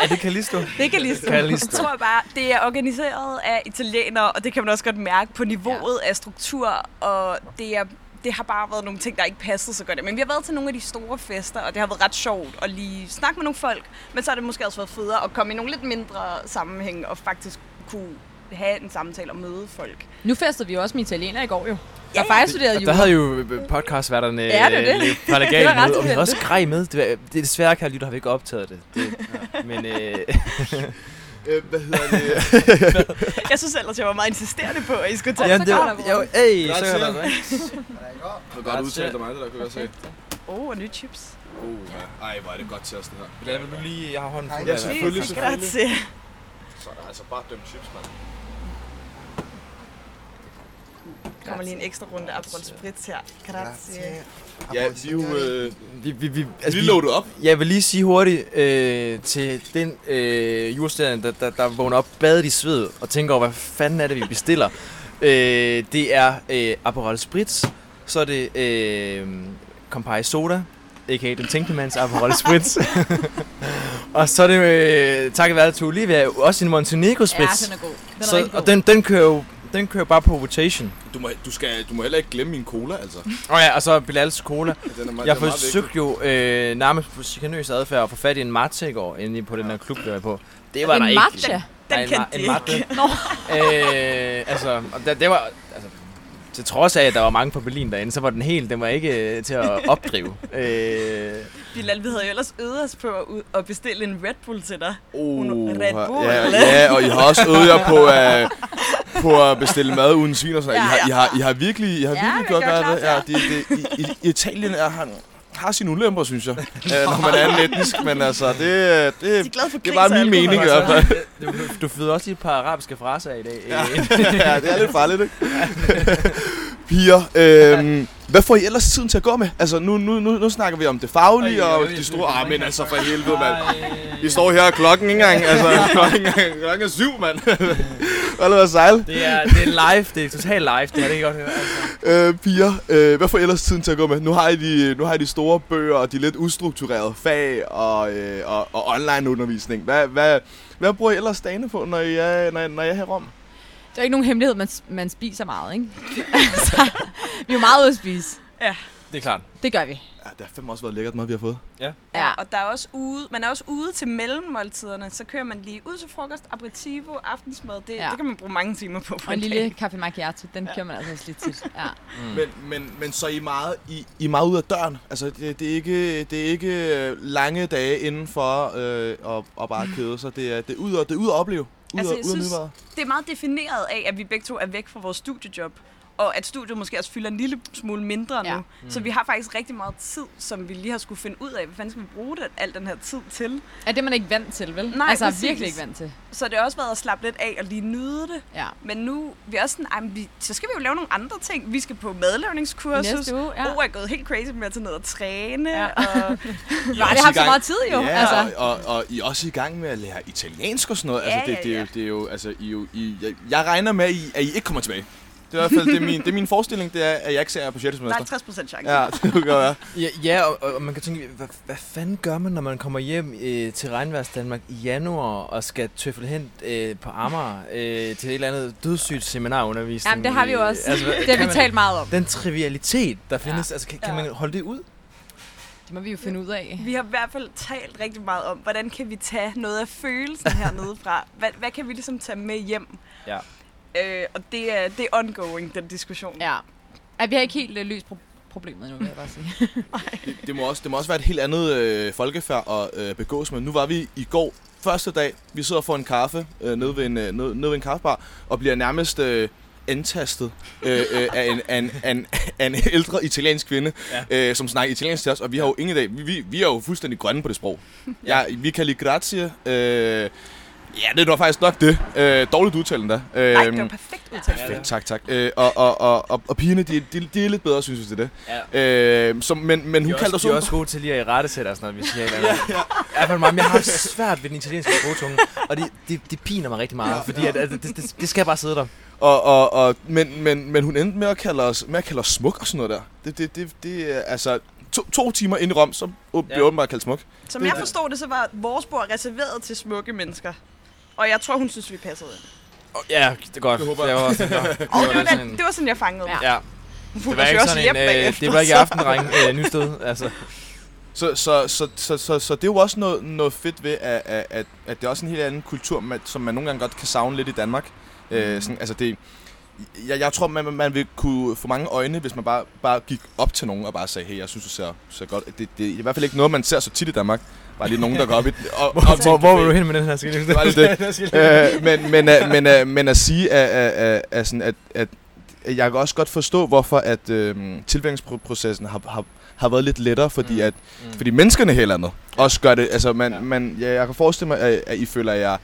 er det Callisto? det kan lige stå. Callisto. Jeg tror bare, det er organiseret af italienere, og det kan man også godt mærke på niveauet ja. af struktur, og det er det har bare været nogle ting, der ikke passede så godt. Men vi har været til nogle af de store fester, og det har været ret sjovt at lige snakke med nogle folk. Men så har det måske også været federe at komme i nogle lidt mindre sammenhæng og faktisk kunne have en samtale og møde folk. Nu festede vi jo også med italiener i går jo. Der Ja, er faktisk jo. der havde jo øh, podcastværterne Ja, det er det. fra Det var legal med, og vi havde også grej med. Det, var, det er desværre, kan lytte, har vi ikke optaget det. det ja. Men øh, Øh, hvad hedder det? Jeg synes ellers, jeg var meget insisterende på, at I skulle tage ja, så det var, jo, hey, så kan der. Det var godt udtalt af mig, det der kunne jeg se. Åh, oh, og nye chips. Uh, ja. Ej, hvor er det godt til os, det her. Lad du lige, jeg har hånden fuld Ja, af- selvfølgelig, selvfølgelig. Grazie. Så er der altså bare dømt chips, mand. Kommer lige en ekstra runde Aperol Spritz her. Grazie. Ja, vi er jo øh, Vi, vi, vi, altså, lige loadet op. Jeg vil lige sige hurtigt øh, til den øh, jurstuderende, der, der, der vågner op badet i sved og tænker over, hvad fanden er det, vi bestiller. øh, det er øh, Aperol Spritz, så er det øh, Campari Soda, a.k.a. den tænkte mands Aperol Spritz. og så er det øh, takket være til Olivia, også en Montenegro Ja, Spritz. den er god. Den er så, god. og den, den kører jo den kører bare på rotation. Du må, du, skal, du må heller ikke glemme min cola, altså. Og ja, og så Bilals Cola. Den er, meget- Jeg den er forsøgte jo øh, nærmest på chikanøs adfærd at få fat i en matcha i går, inde på den der klub, der var på. Det var en der ikke. matcha. Den Nej, en, kendte en de matcha. ikke. øh, altså, det, det var... Til trods af, at der var mange fra Berlin derinde, så var den helt, den var ikke øh, til at opdrive. øh, Bilal, vi havde jo ellers øvet os på at, bestille en Red Bull til dig. Oh, Red Bull, ja, ja, og I har også øvet jer på, at, på at bestille mad uden svin og sådan noget. I, har, I, har, I har virkelig, I har Ja, virkelig vi gjort det. Ja, det, det, i, i, Italien er, har, har sine ulemper, synes jeg, øh, når man er en etnisk, men altså, det, det, De er for det er og min mening i hvert fald. du, du fyder også lige et par arabiske fraser i dag. Ja. Øh, ja, det er lidt farligt, ikke? Piger, øhm, hvad får I ellers tiden til at gå med? Altså, nu, nu, nu, nu snakker vi om det faglige Ej, og jeg- de store... Ah, men altså, for helvede, mand. Vi står her, klokken ikke engang, altså, klokken, er- klokken er syv, mand. Hvad er sejle? Det er, det er live, det er totalt live, det er det ikke godt høre. Altså. Øh, piger, øh, hvad får I ellers tiden til at gå med? Nu har I de, nu har I de store bøger og de lidt ustrukturerede fag og, øh, og, og online undervisning. Hvad, hvad, hvad bruger I ellers dagene på, når I er, når, når I er her i Rom? Det er ikke nogen hemmelighed, man, man spiser meget, ikke? altså, vi er jo meget ude at spise. Det er klart. Det gør vi. Ja, det har fandme også været lækkert mad, vi har fået. Ja, Ja. og der er også ude, man er også ude til mellemmåltiderne, så kører man lige ud til frokost, aperitivo, aftensmad. Det, Ja. ja. det kan man bruge mange timer på. på Og en dag. lille kaffe macchiato, den kører man altså også lidt tit. Ja. Mm. Men, men, men så er I meget, I, I er meget ud af døren. Altså, det, det, er ikke, det er ikke øh, lange dage indenfor øh, og, og bare kede sig. Det er, det er ud og, det er ud at opleve. Ud, Altså, jeg ud synes-. Det er meget defineret af, at vi begge to er væk fra vores studiejob. Og at studiet måske også fylder en lille smule mindre Ja. nu. Så vi har faktisk rigtig meget tid, som vi lige har skulle finde ud af. Hvad fanden skal vi bruge den, al den her tid til? Er det man ikke vant til, vel? Nej, altså præcis. virkelig ikke vant til. Så det har også været at slappe lidt af og lige nyde det. Ja. Men nu vi er også sådan, ej, vi, så skal vi jo lave nogle andre ting. Vi skal på madlavningskursus. Næste uge, ja. Oh er gået helt crazy med at tage ned og træne. Ja. Og, Vi har aldrig haft så meget tid jo. Ja, altså. og, og, og I er også i gang med at lære italiensk og sådan noget. Ja, altså, det, ja, det, er jo, ja. det er jo, altså, I, jo I, jeg, jeg regner med, at I, at I ikke kommer tilbage. Det er i hvert fald det er min, det er min forestilling, det er, at jeg ikke ser jer på 6. der er semester. 50 procent chance. Ja, det kan godt være. Ja, ja og, og, og man kan tænke, hvad, hvad fanden gør man, når man kommer hjem øh, til Regnværs Danmark i januar og skal tøffel hen øh, på Amager øh, til et eller andet dødssygt seminarundervisning? Jamen, det har vi jo Øh, også. Altså, det har vi man- talt meget om. Den trivialitet, der findes, Ja. altså kan, kan Ja. man holde det ud? Det må vi jo finde ud af. Vi har i hvert fald talt rigtig meget om, hvordan kan vi tage noget af følelsen hernede fra. Hvad, hvad kan vi ligesom tage med hjem? Ja. Øh, og det er, det er ongoing, den diskussion. Ja. Ej, vi har ikke helt øh, løst pro- problemet endnu, vil jeg bare sige. Det, det, må også, det må også være et helt andet øh, folkefærd at øh, begås med. Nu var vi i går, første dag, vi sidder og får en kaffe øh, nede, ved en, øh, nede, nede ved en kaffebar, og bliver nærmest øh, antastet øh, øh, af, en, af, en, af, en, af en ældre italiensk kvinde, ja. øh, som snakker italiensk til os, og vi har jo ingen idé. Vi, vi, vi er jo fuldstændig grønne på det sprog. ja. vi kan lide grazie. Øh, ja, det var faktisk nok det. Øh, dårligt udtalen da. Øh, Nej, det var perfekt udtalt. Perfekt, tak, tak. Øh, og, og, og, og, og pigerne, de, de, de er lidt bedre, synes jeg, til det. Ja. Øh, som, men, men De hun kaldte også, os de er også gode til lige at i rette sætte os, når vi siger et eller andet. ja, ja. Hvert fald, jeg har haft svært ved den italienske sprogtunge, og det, det, det piner mig rigtig meget, fordi at, at det, det, det, skal bare sidde der. Og, og, og, men, men, men hun endte med at kalde os, med at kalde os smuk og sådan noget der. Det, det, det, det er altså to, to timer ind i Rom, så blev Ja. ja. åbenbart kaldt smuk. Som jeg forstod det, så var vores bord reserveret til smukke mennesker. Og jeg tror, hun synes, vi passede ind. Ja, det er godt. Det Det, håber jeg. var også sådan. Og det var, den, det var sådan, jeg fangede Ja. det. Ja, Hun det var ikke også sådan en, øh, det var ikke i så- aftendreng øh, nysted, altså. Så, så, så, så, så, så det er jo også noget, noget fedt ved, at, at, at, at det er også en helt anden kultur, som man nogle gange godt kan savne lidt i Danmark. Mm. Øh, sådan, altså det, jeg, jeg tror, man, man vil kunne få mange øjne, hvis man bare, bare gik op til nogen og bare sagde, hey, jeg synes, du ser, ser godt. Det, det er i hvert fald ikke noget, man ser så tit i Danmark. Bare lige nogen, der går op, i, op, op til Hvor, en hvor café. vil du hen med den her? Var lidt det. øh, men, men, øh, men, øh, men at sige, at, at, at, at, at, jeg kan også godt forstå, hvorfor at øh, tilvændingsprocessen har, har, har været lidt lettere, fordi, Mm. at, Mm. fordi menneskerne helt andet også gør det. Altså, man, Ja. ja. man, ja, jeg kan forestille mig, at, at I føler, at jeg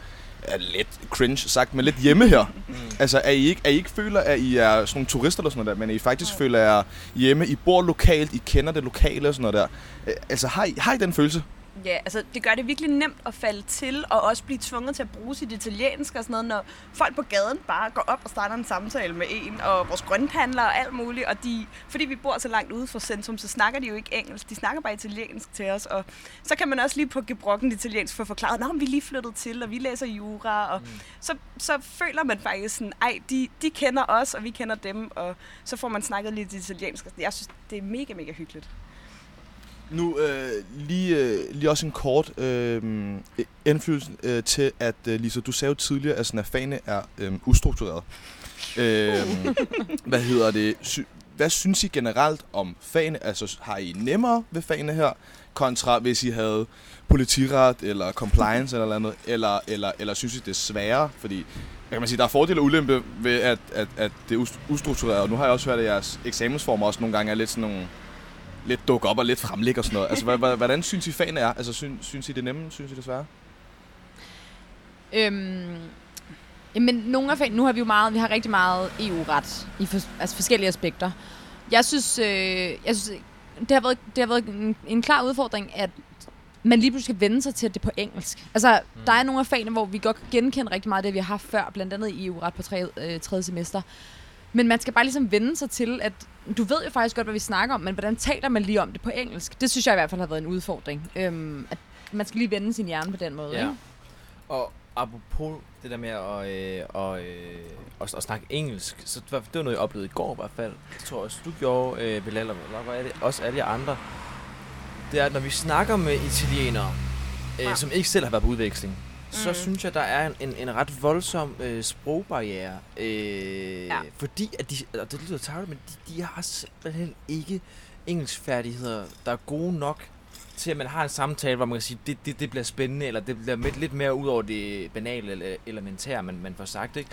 er lidt cringe sagt, men lidt hjemme her. Mm. Altså, at I, ikke, at I ikke føler, at I er sådan nogle turister eller sådan noget der, men I faktisk føler, at I er hjemme. I bor lokalt, I kender det lokale og sådan noget der. Øh, Altså, har I, har I den følelse? Ja, altså det gør det virkelig nemt at falde til, og også blive tvunget til at bruge sit italiensk og sådan noget, når folk på gaden bare går op og starter en samtale med en, og vores grønpandler og alt muligt, og de, fordi vi bor så langt ude fra centrum, så snakker de jo ikke engelsk, de snakker bare italiensk til os, og så kan man også lige på gebrokken italiensk få forklaret, at vi er lige flyttet til, og vi læser jura, og mm. så, så føler man faktisk sådan, ej, de, de kender os, og vi kender dem, og så får man snakket lidt italiensk. Jeg synes, det er mega, mega hyggeligt. Nu øh, lige, øh, lige også en kort øh, indflydelse øh, til, at øh, Lisa, du sagde jo tidligere, at fagene er øh, ustruktureret. Øhm, hvad hedder det? Sy- hvad synes I generelt om fagene? Altså, har I nemmere ved fagene her, kontra hvis I havde politiret eller compliance eller noget, eller, eller, eller synes I det er sværere? Fordi kan man sige, der er fordele og ulempe ved, at, at, at det er ust- ustruktureret. Og nu har jeg også hørt, at jeres eksamensformer også nogle gange er lidt sådan nogle lidt dukke op og lidt fremlæg og sådan noget. Altså, hvordan synes I fagene er? Altså, synes, synes I det er nemme? Synes I det er svære? Øhm, jamen, nogle af fagene, nu har vi jo meget, vi har rigtig meget EU-ret i for, altså forskellige aspekter. Jeg synes, øh, jeg synes det har været, det har været en, en klar udfordring, at man lige pludselig skal vende sig til, at det er på engelsk. Altså, mm. der er nogle af fagene, hvor vi godt kan genkende rigtig meget af det, vi har haft før, blandt andet i EU-ret på tre, øh, tredje semester. Men man skal bare ligesom vende sig til, at du ved jo faktisk godt, hvad vi snakker om, men hvordan taler man lige om det på engelsk? Det synes jeg i hvert fald har været en udfordring. Øhm, at man skal lige vende sin hjerne på den måde. Ja. Ikke? Og apropos det der med at, øh, og, øh, at, at snakke engelsk, så det var, noget, jeg oplevede i går i hvert fald. Det tror jeg også, du gjorde, øh, Bilal, eller hvad var det? Også alle jer andre. Det er, at når vi snakker med italienere, øh, som ikke selv har været på udveksling, så Mhm. synes jeg, der er en, en, en ret voldsom øh, sprogbarriere. Øh, Ja. Fordi, at de, og det lyder tarveligt, men de, de har simpelthen ikke engelskfærdigheder, der er gode nok til, at man har en samtale, hvor man kan sige, det, det, det bliver spændende, eller det bliver lidt, lidt mere ud over det banale eller elementære, man, man får sagt, ikke?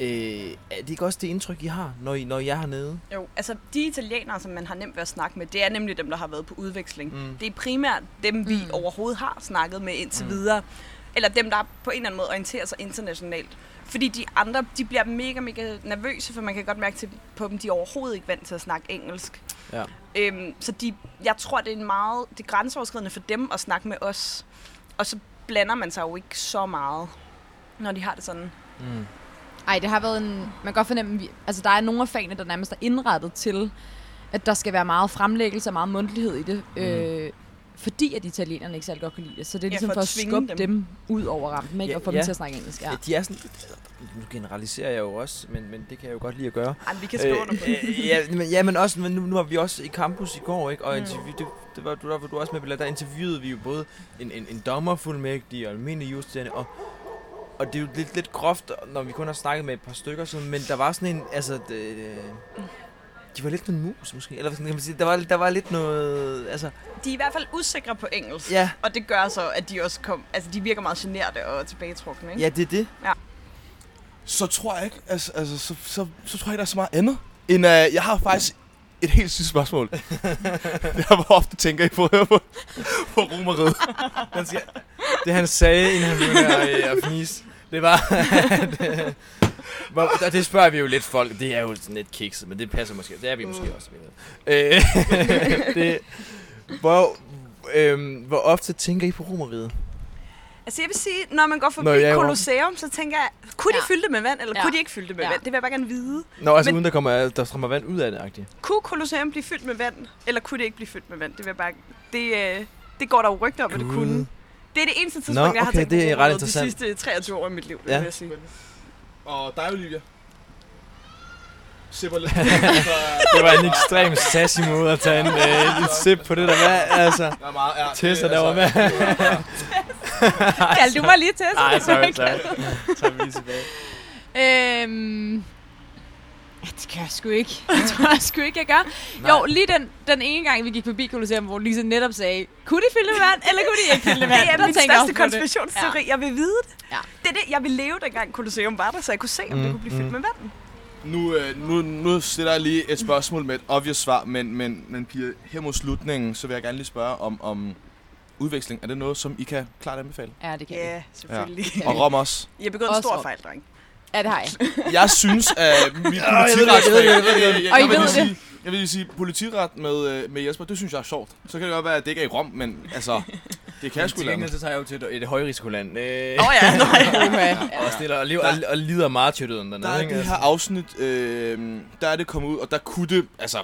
Øh, er det ikke også det indtryk, I har, når I, når I er hernede? Jo, altså de italienere, som man har nemt ved at snakke med, det er nemlig dem, der har været på udveksling. Mm. Det er primært dem, vi Mm. overhovedet har snakket med indtil Mm. mm. videre. Eller dem, der på en eller anden måde orienterer sig internationalt. Fordi de andre, de bliver mega, mega nervøse, for man kan godt mærke til, på dem, de er overhovedet ikke vant til at snakke engelsk. Ja. Øhm, så de, jeg tror, det er en meget det er grænseoverskridende for dem at snakke med os. Og så blander man sig jo ikke så meget, når de har det sådan. Mm. Ej, det har været en... Man kan godt fornemme, vi, altså der er nogle af fagene, der nærmest er indrettet til, at der skal være meget fremlæggelse og meget mundtlighed i det. Mm. Øh, fordi at italienerne ikke særlig godt kan lide det. Så det er Ja, ligesom for for at at skubbe dem. dem. ud over rampen, ikke? Ja, og få ja. dem til at snakke engelsk. Ja. Ja. De er sådan nu generaliserer jeg jo også, men, men det kan jeg jo godt lide at gøre. Ej, vi kan skrive under på det. øh, ja, men, ja, men også, men nu, nu var vi også i campus i går, ikke? Og Mm. interview, det, det var, du, der var du også med, Bella. der interviewede vi jo både en, en, en dommerfuldmægtig og almindelig justerne, og, og det er jo lidt, lidt groft, når vi kun har snakket med et par stykker, så, men der var sådan en, altså, det, de var lidt en mus, måske, eller sådan kan man sige, der var, der var lidt noget, altså, De er i hvert fald usikre på engelsk. ja, Og det gør så, at de også kom, altså de virker meget generte og tilbagetrukne, ikke? ja, det er det. Så tror jeg ikke, altså, altså så, så, så tror jeg ikke, der er så meget andet. End, uh, jeg har faktisk et helt sidste spørgsmål. jeg hvor ofte tænker I på, på, på romeriet. Han siger, det han sagde, inden han begyndte at, øh, at fnise, det var, at, øh, hvor, og det spørger vi jo lidt folk, det er jo sådan lidt kikset, men det passer måske, det er vi måske også. Med. Øh, det, hvor, øh, hvor ofte tænker I på romeriet? Altså jeg vil sige, når man går forbi Nå, Colosseum, så tænker jeg, kunne de Ja. fylde det med vand, eller Ja. kunne de ikke fylde det med Ja. vand? Det vil jeg bare gerne vide. Nå, altså Men- uden der, kommer, der strømmer vand ud af det, agtigt. Kunne Colosseum blive fyldt med vand, eller kunne det ikke blive fyldt med vand? Det, vil jeg bare, det, øh, det går der jo rygter om, at det kunne. Det er det eneste tidspunkt, Nå, jeg har okay, tænkt det er på ret de interessant. sidste 23 år i mit liv, Ja. vil jeg sige. Og dig, Olivia? Sipper lidt. Det var en ekstrem sassy måde at tage en, øh, et sip på det der vand, altså. Der er meget, ja, Tessa, der var med. Kald du mig lige til, så Nej, det sorry, ikke. sorry. Så tager vi lige tilbage. Øhm, ja, det kan jeg sgu ikke. Det tror jeg sgu ikke, jeg gør. Nej. Jo, lige den, den ene gang, vi gik forbi Colosseum, hvor Lisa netop sagde, kunne de fylde med vand, eller kunne de ikke fylde med vand? Det er min jeg største konspirationsteori. Jeg vil vide det. Ja. Det er det, jeg vil leve, dengang Colosseum var der, så jeg kunne se, om Mm, det kunne blive fyldt mm. med vand. Nu, øh, nu, nu stiller jeg lige et spørgsmål med et obvious svar, men, men, men Pia, her mod slutningen, så vil jeg gerne lige spørge om, om udveksling. Er det noget, som I kan klart anbefale? Ja, det kan vi. Ja, selvfølgelig. Ja. Og Rom også. I har begået en stor fejl, dreng. Ja, det har jeg. Jeg synes, at mit politiretsfag... jeg ved det, jeg ved jeg- Og I ved det. sige- Jeg vil sige, politiret med, øh, med Jesper, det synes jeg er sjovt. Så kan det godt være, at det ikke er i Rom, men altså, det kan jeg sgu Til lade så tager jeg jo til et, et højrisikoland. Øh, Åh oh, ja, nej. Uha. og, stiller, og, lever, og, og lider martyrdøden Der dernede. er ikke? det her afsnit, øh, der er det kommet ud, og der kunne det, altså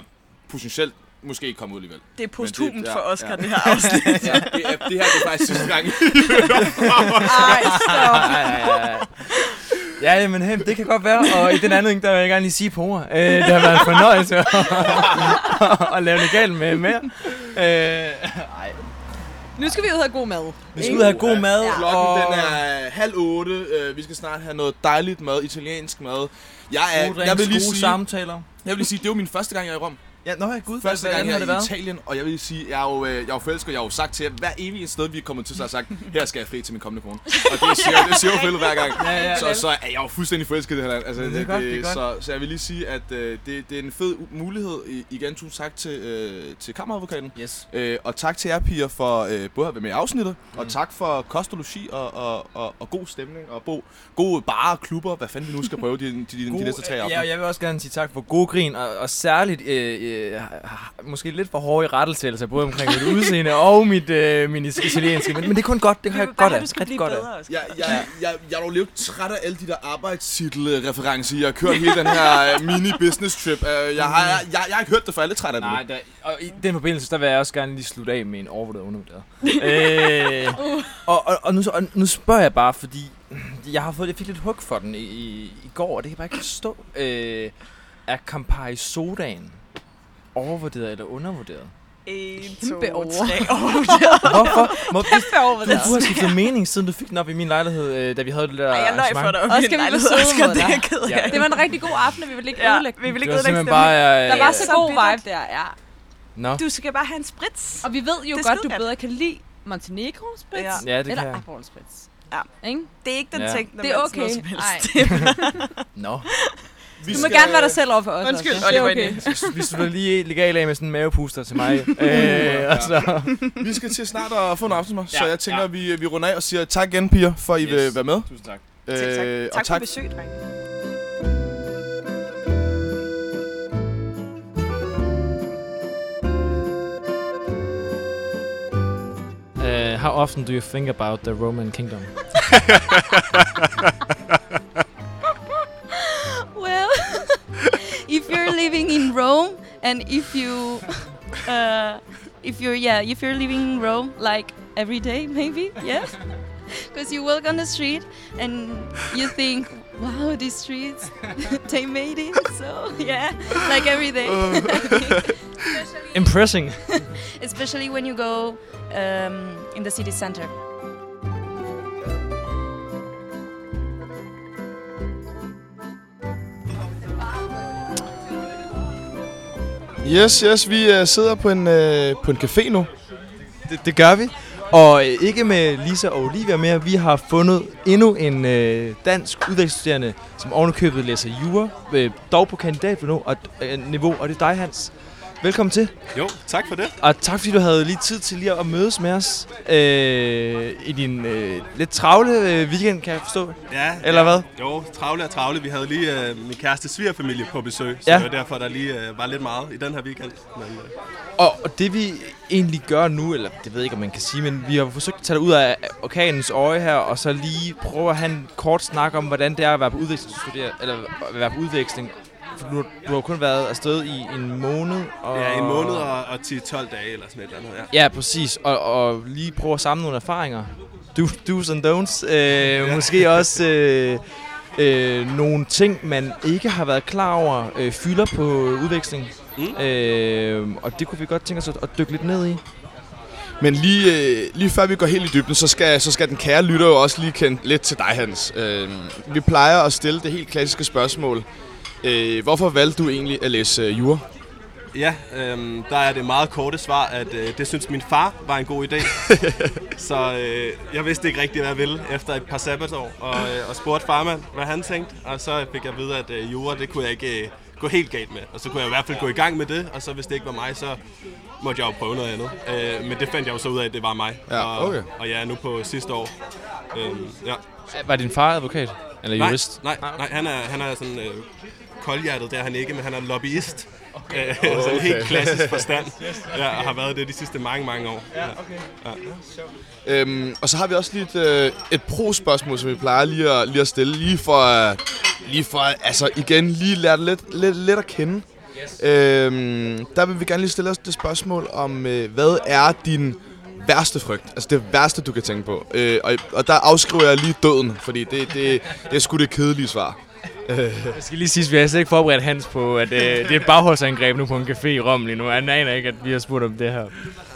potentielt, måske ikke komme ud alligevel. Det er posthumt ja, for Oscar, ja. det her afsnit. Ja, det, er, det her det er faktisk sidste gang. Ej, stop. Ja, ja, ja. Ja, men hey, det kan godt være. Og i den anden, der vil jeg gerne lige sige på ord. Øh, det har været en fornøjelse at, at lave det galt med mere. Øh, ej. Nu skal vi ud og have god mad. Vi skal ud og have god mad. Ja. Klokken og... den er halv otte. Øh, vi skal snart have noget dejligt mad, italiensk mad. Jeg, er, jeg vil lige sige, samtaler. jeg vil lige sige, det var min første gang, jeg er i Rom. Ja, nå ja, gud. Første gang, jeg det er i? Italien, og jeg vil sige, jeg er jo, øh, jeg er jo forelsket, jeg har jo sagt til hver evig sted, vi er kommet til, så har jeg sagt, her skal jeg fri til min kommende kone. Og det siger, det siger jo Philip hver gang. Ja, ja, så, så er jeg jo fuldstændig forelsket i det her land. Altså, Det er godt, det godt. Så, så jeg vil lige sige, at øh, det, det er en fed mulighed. I, igen, tusind tak til, øh, til kammeradvokaten. Yes. Øh, og tak til jer piger for øh, både at være med i afsnittet, mm. Og tak for kost og og, og, og, god stemning, og bo, gode barer og klubber, hvad fanden vi nu skal prøve de, de, de, de næste tre ja, aftener. og jeg vil også gerne sige tak for god grin, og, og særligt øh, øh, måske lidt for hårde i rettelsættelse, både omkring mit udseende og mit, øh, min italienske, men, men det er kun godt, det har jeg godt af. Rigtig godt af. Jeg, jeg, jeg, jeg er dog lidt træt af alle de der arbejdstitelreferencer. Jeg har kørt hele den her øh, mini-business trip. Øh, Jeg har, jeg, jeg, jeg har ikke hørt det, for jeg er lidt træt af det. Nej, der, og i den forbindelse, der vil jeg også gerne lige slutte af med en overvurderet undervurderet. øh, og, og, og, nu, og nu spørger jeg bare, fordi jeg har fået, jeg fik lidt hug for den i, i, i går, og det kan jeg bare ikke forstå. Øh, er Campari sodaen overvurderet eller undervurderet? En, Kæmpe to, over. tre. Hvorfor? Må, Kæmpe du, du har skiftet mening, siden du fik den op i min lejlighed, øh, da vi havde det der Ej, jeg løg for dig om Og min skal vi være lejlighed, søde Oscar, mod det er ked. Ja. Det var en rigtig god aften, og vi vil ikke Ja, ødelægge vi den. vil ikke ødelægge stemningen. bare... Øh, Der var så Så god vibe der, ja. Nå. Du skal bare have en sprits. Og vi ved jo Det godt, du bedre kan lide Montenegro spritz Ja. Ja, det eller kan jeg. Aperol spritz. Ja. Ikke? Det er ikke den Ja. ting, der Det er noget okay. som helst. Ej. Nå. Vi Du må gerne være dig selv over for os. Undskyld, også. Det er Oliver okay. Vi slutter lige legal af med sådan en mavepuster til mig. øh, og så... Vi skal til snart at få en aftensmad, så Ja, jeg tænker, ja. at vi, vi runder af og siger tak igen, piger, for at I vil være med. Tusind tak. Selv tak. Øh, Tak og for tak, besøg, drenge. Uh, how often do you think about the Roman kingdom? if you're living in Rome and if you, uh, if you're yeah, if you're living in Rome like every day, maybe yes, because you walk on the street and you think, wow, these streets, they made it. So yeah, like every day. especially, Impressing. especially when you go um, in the city center. Yes, yes, vi øh, sidder på en, øh, på en café nu. Det, det gør vi. Og øh, ikke med Lisa og Olivia mere. Vi har fundet endnu en øh, dansk udvekslingsstuderende, som ovenikøbet læser jura, øh, dog på kandidatniveau, og, øh, niveau, og det er dig, Hans. Velkommen til. Jo, tak for det. Og tak fordi du havde lige tid til lige at mødes med os øh, i din øh, lidt travle øh, weekend, kan jeg forstå. Ja, Eller hvad? Jo, travle og travle. Vi havde lige øh, min kæreste svigerfamilie på besøg, så Ja. det var derfor, der lige øh, var lidt meget i den her weekend. Men, øh, Og, og det vi egentlig gør nu, eller det ved jeg ikke, om man kan sige, men vi har forsøgt at tage det ud af orkanens øje her, og så lige prøve at have en kort snak om, hvordan det er at være på udveksling, eller at være på udveksling. For du, du har kun været afsted i en måned. Og, ja, en måned og, og 10-12 dage eller sådan et eller andet. Ja. Ja, præcis. Og, og lige prøve at samle nogle erfaringer. Do, do's and don'ts. Øh, måske også øh, øh, nogle ting, man ikke har været klar over, øh, fylder på udveksling. Mm. Øh, og det kunne vi godt tænke os at, at dykke lidt ned i. Men lige, øh, lige før vi går helt i dybden, så skal, så skal den kære lytter jo også lige kende lidt til dig, Hans. Øh, vi plejer at stille det helt klassiske spørgsmål. Øh, hvorfor valgte du egentlig at læse øh, jura? Ja, øhm, der er det meget korte svar, at øh, det synes min far var en god idé. så øh, jeg vidste ikke rigtig, hvad jeg ville efter et par sabbatår, og, øh, og spurgte farmand, hvad han tænkte. Og så fik jeg at vide, at øh, jura, det kunne jeg ikke øh, gå helt galt med. Og så kunne jeg i hvert fald gå i gang med det, og så hvis det ikke var mig, så måtte jeg jo prøve noget andet. Øh, men det fandt jeg jo så ud af, at det var mig. Ja, og, okay. og jeg er nu på sidste år. Øhm, ja. Var din far advokat? Eller Nej, jurist? nej, nej, han er, han er sådan øh, koldhjertet, det er han ikke, men han er lobbyist. Okay. Øh, sådan helt klassisk forstand. Ja, og har været det de sidste mange, mange år. Ja, okay. Øhm, og så har vi også lige et, øh, et pro-spørgsmål, som vi plejer lige at, lige at stille, lige for, øh, lige for altså igen, lige lære lidt, lidt, lidt at kende. Yes. Øhm, der vil vi gerne lige stille os det spørgsmål om, øh, hvad er din værste frygt? Altså det værste, du kan tænke på. Øh, og, og der afskriver jeg lige døden, fordi det, det, det er sgu det kedelige svar. Jeg skal lige sige, at vi har slet ikke forberedt Hans på, at øh, det er et bagholdsangreb nu på en café i Rom lige nu. Han aner ikke, at vi har spurgt om det her.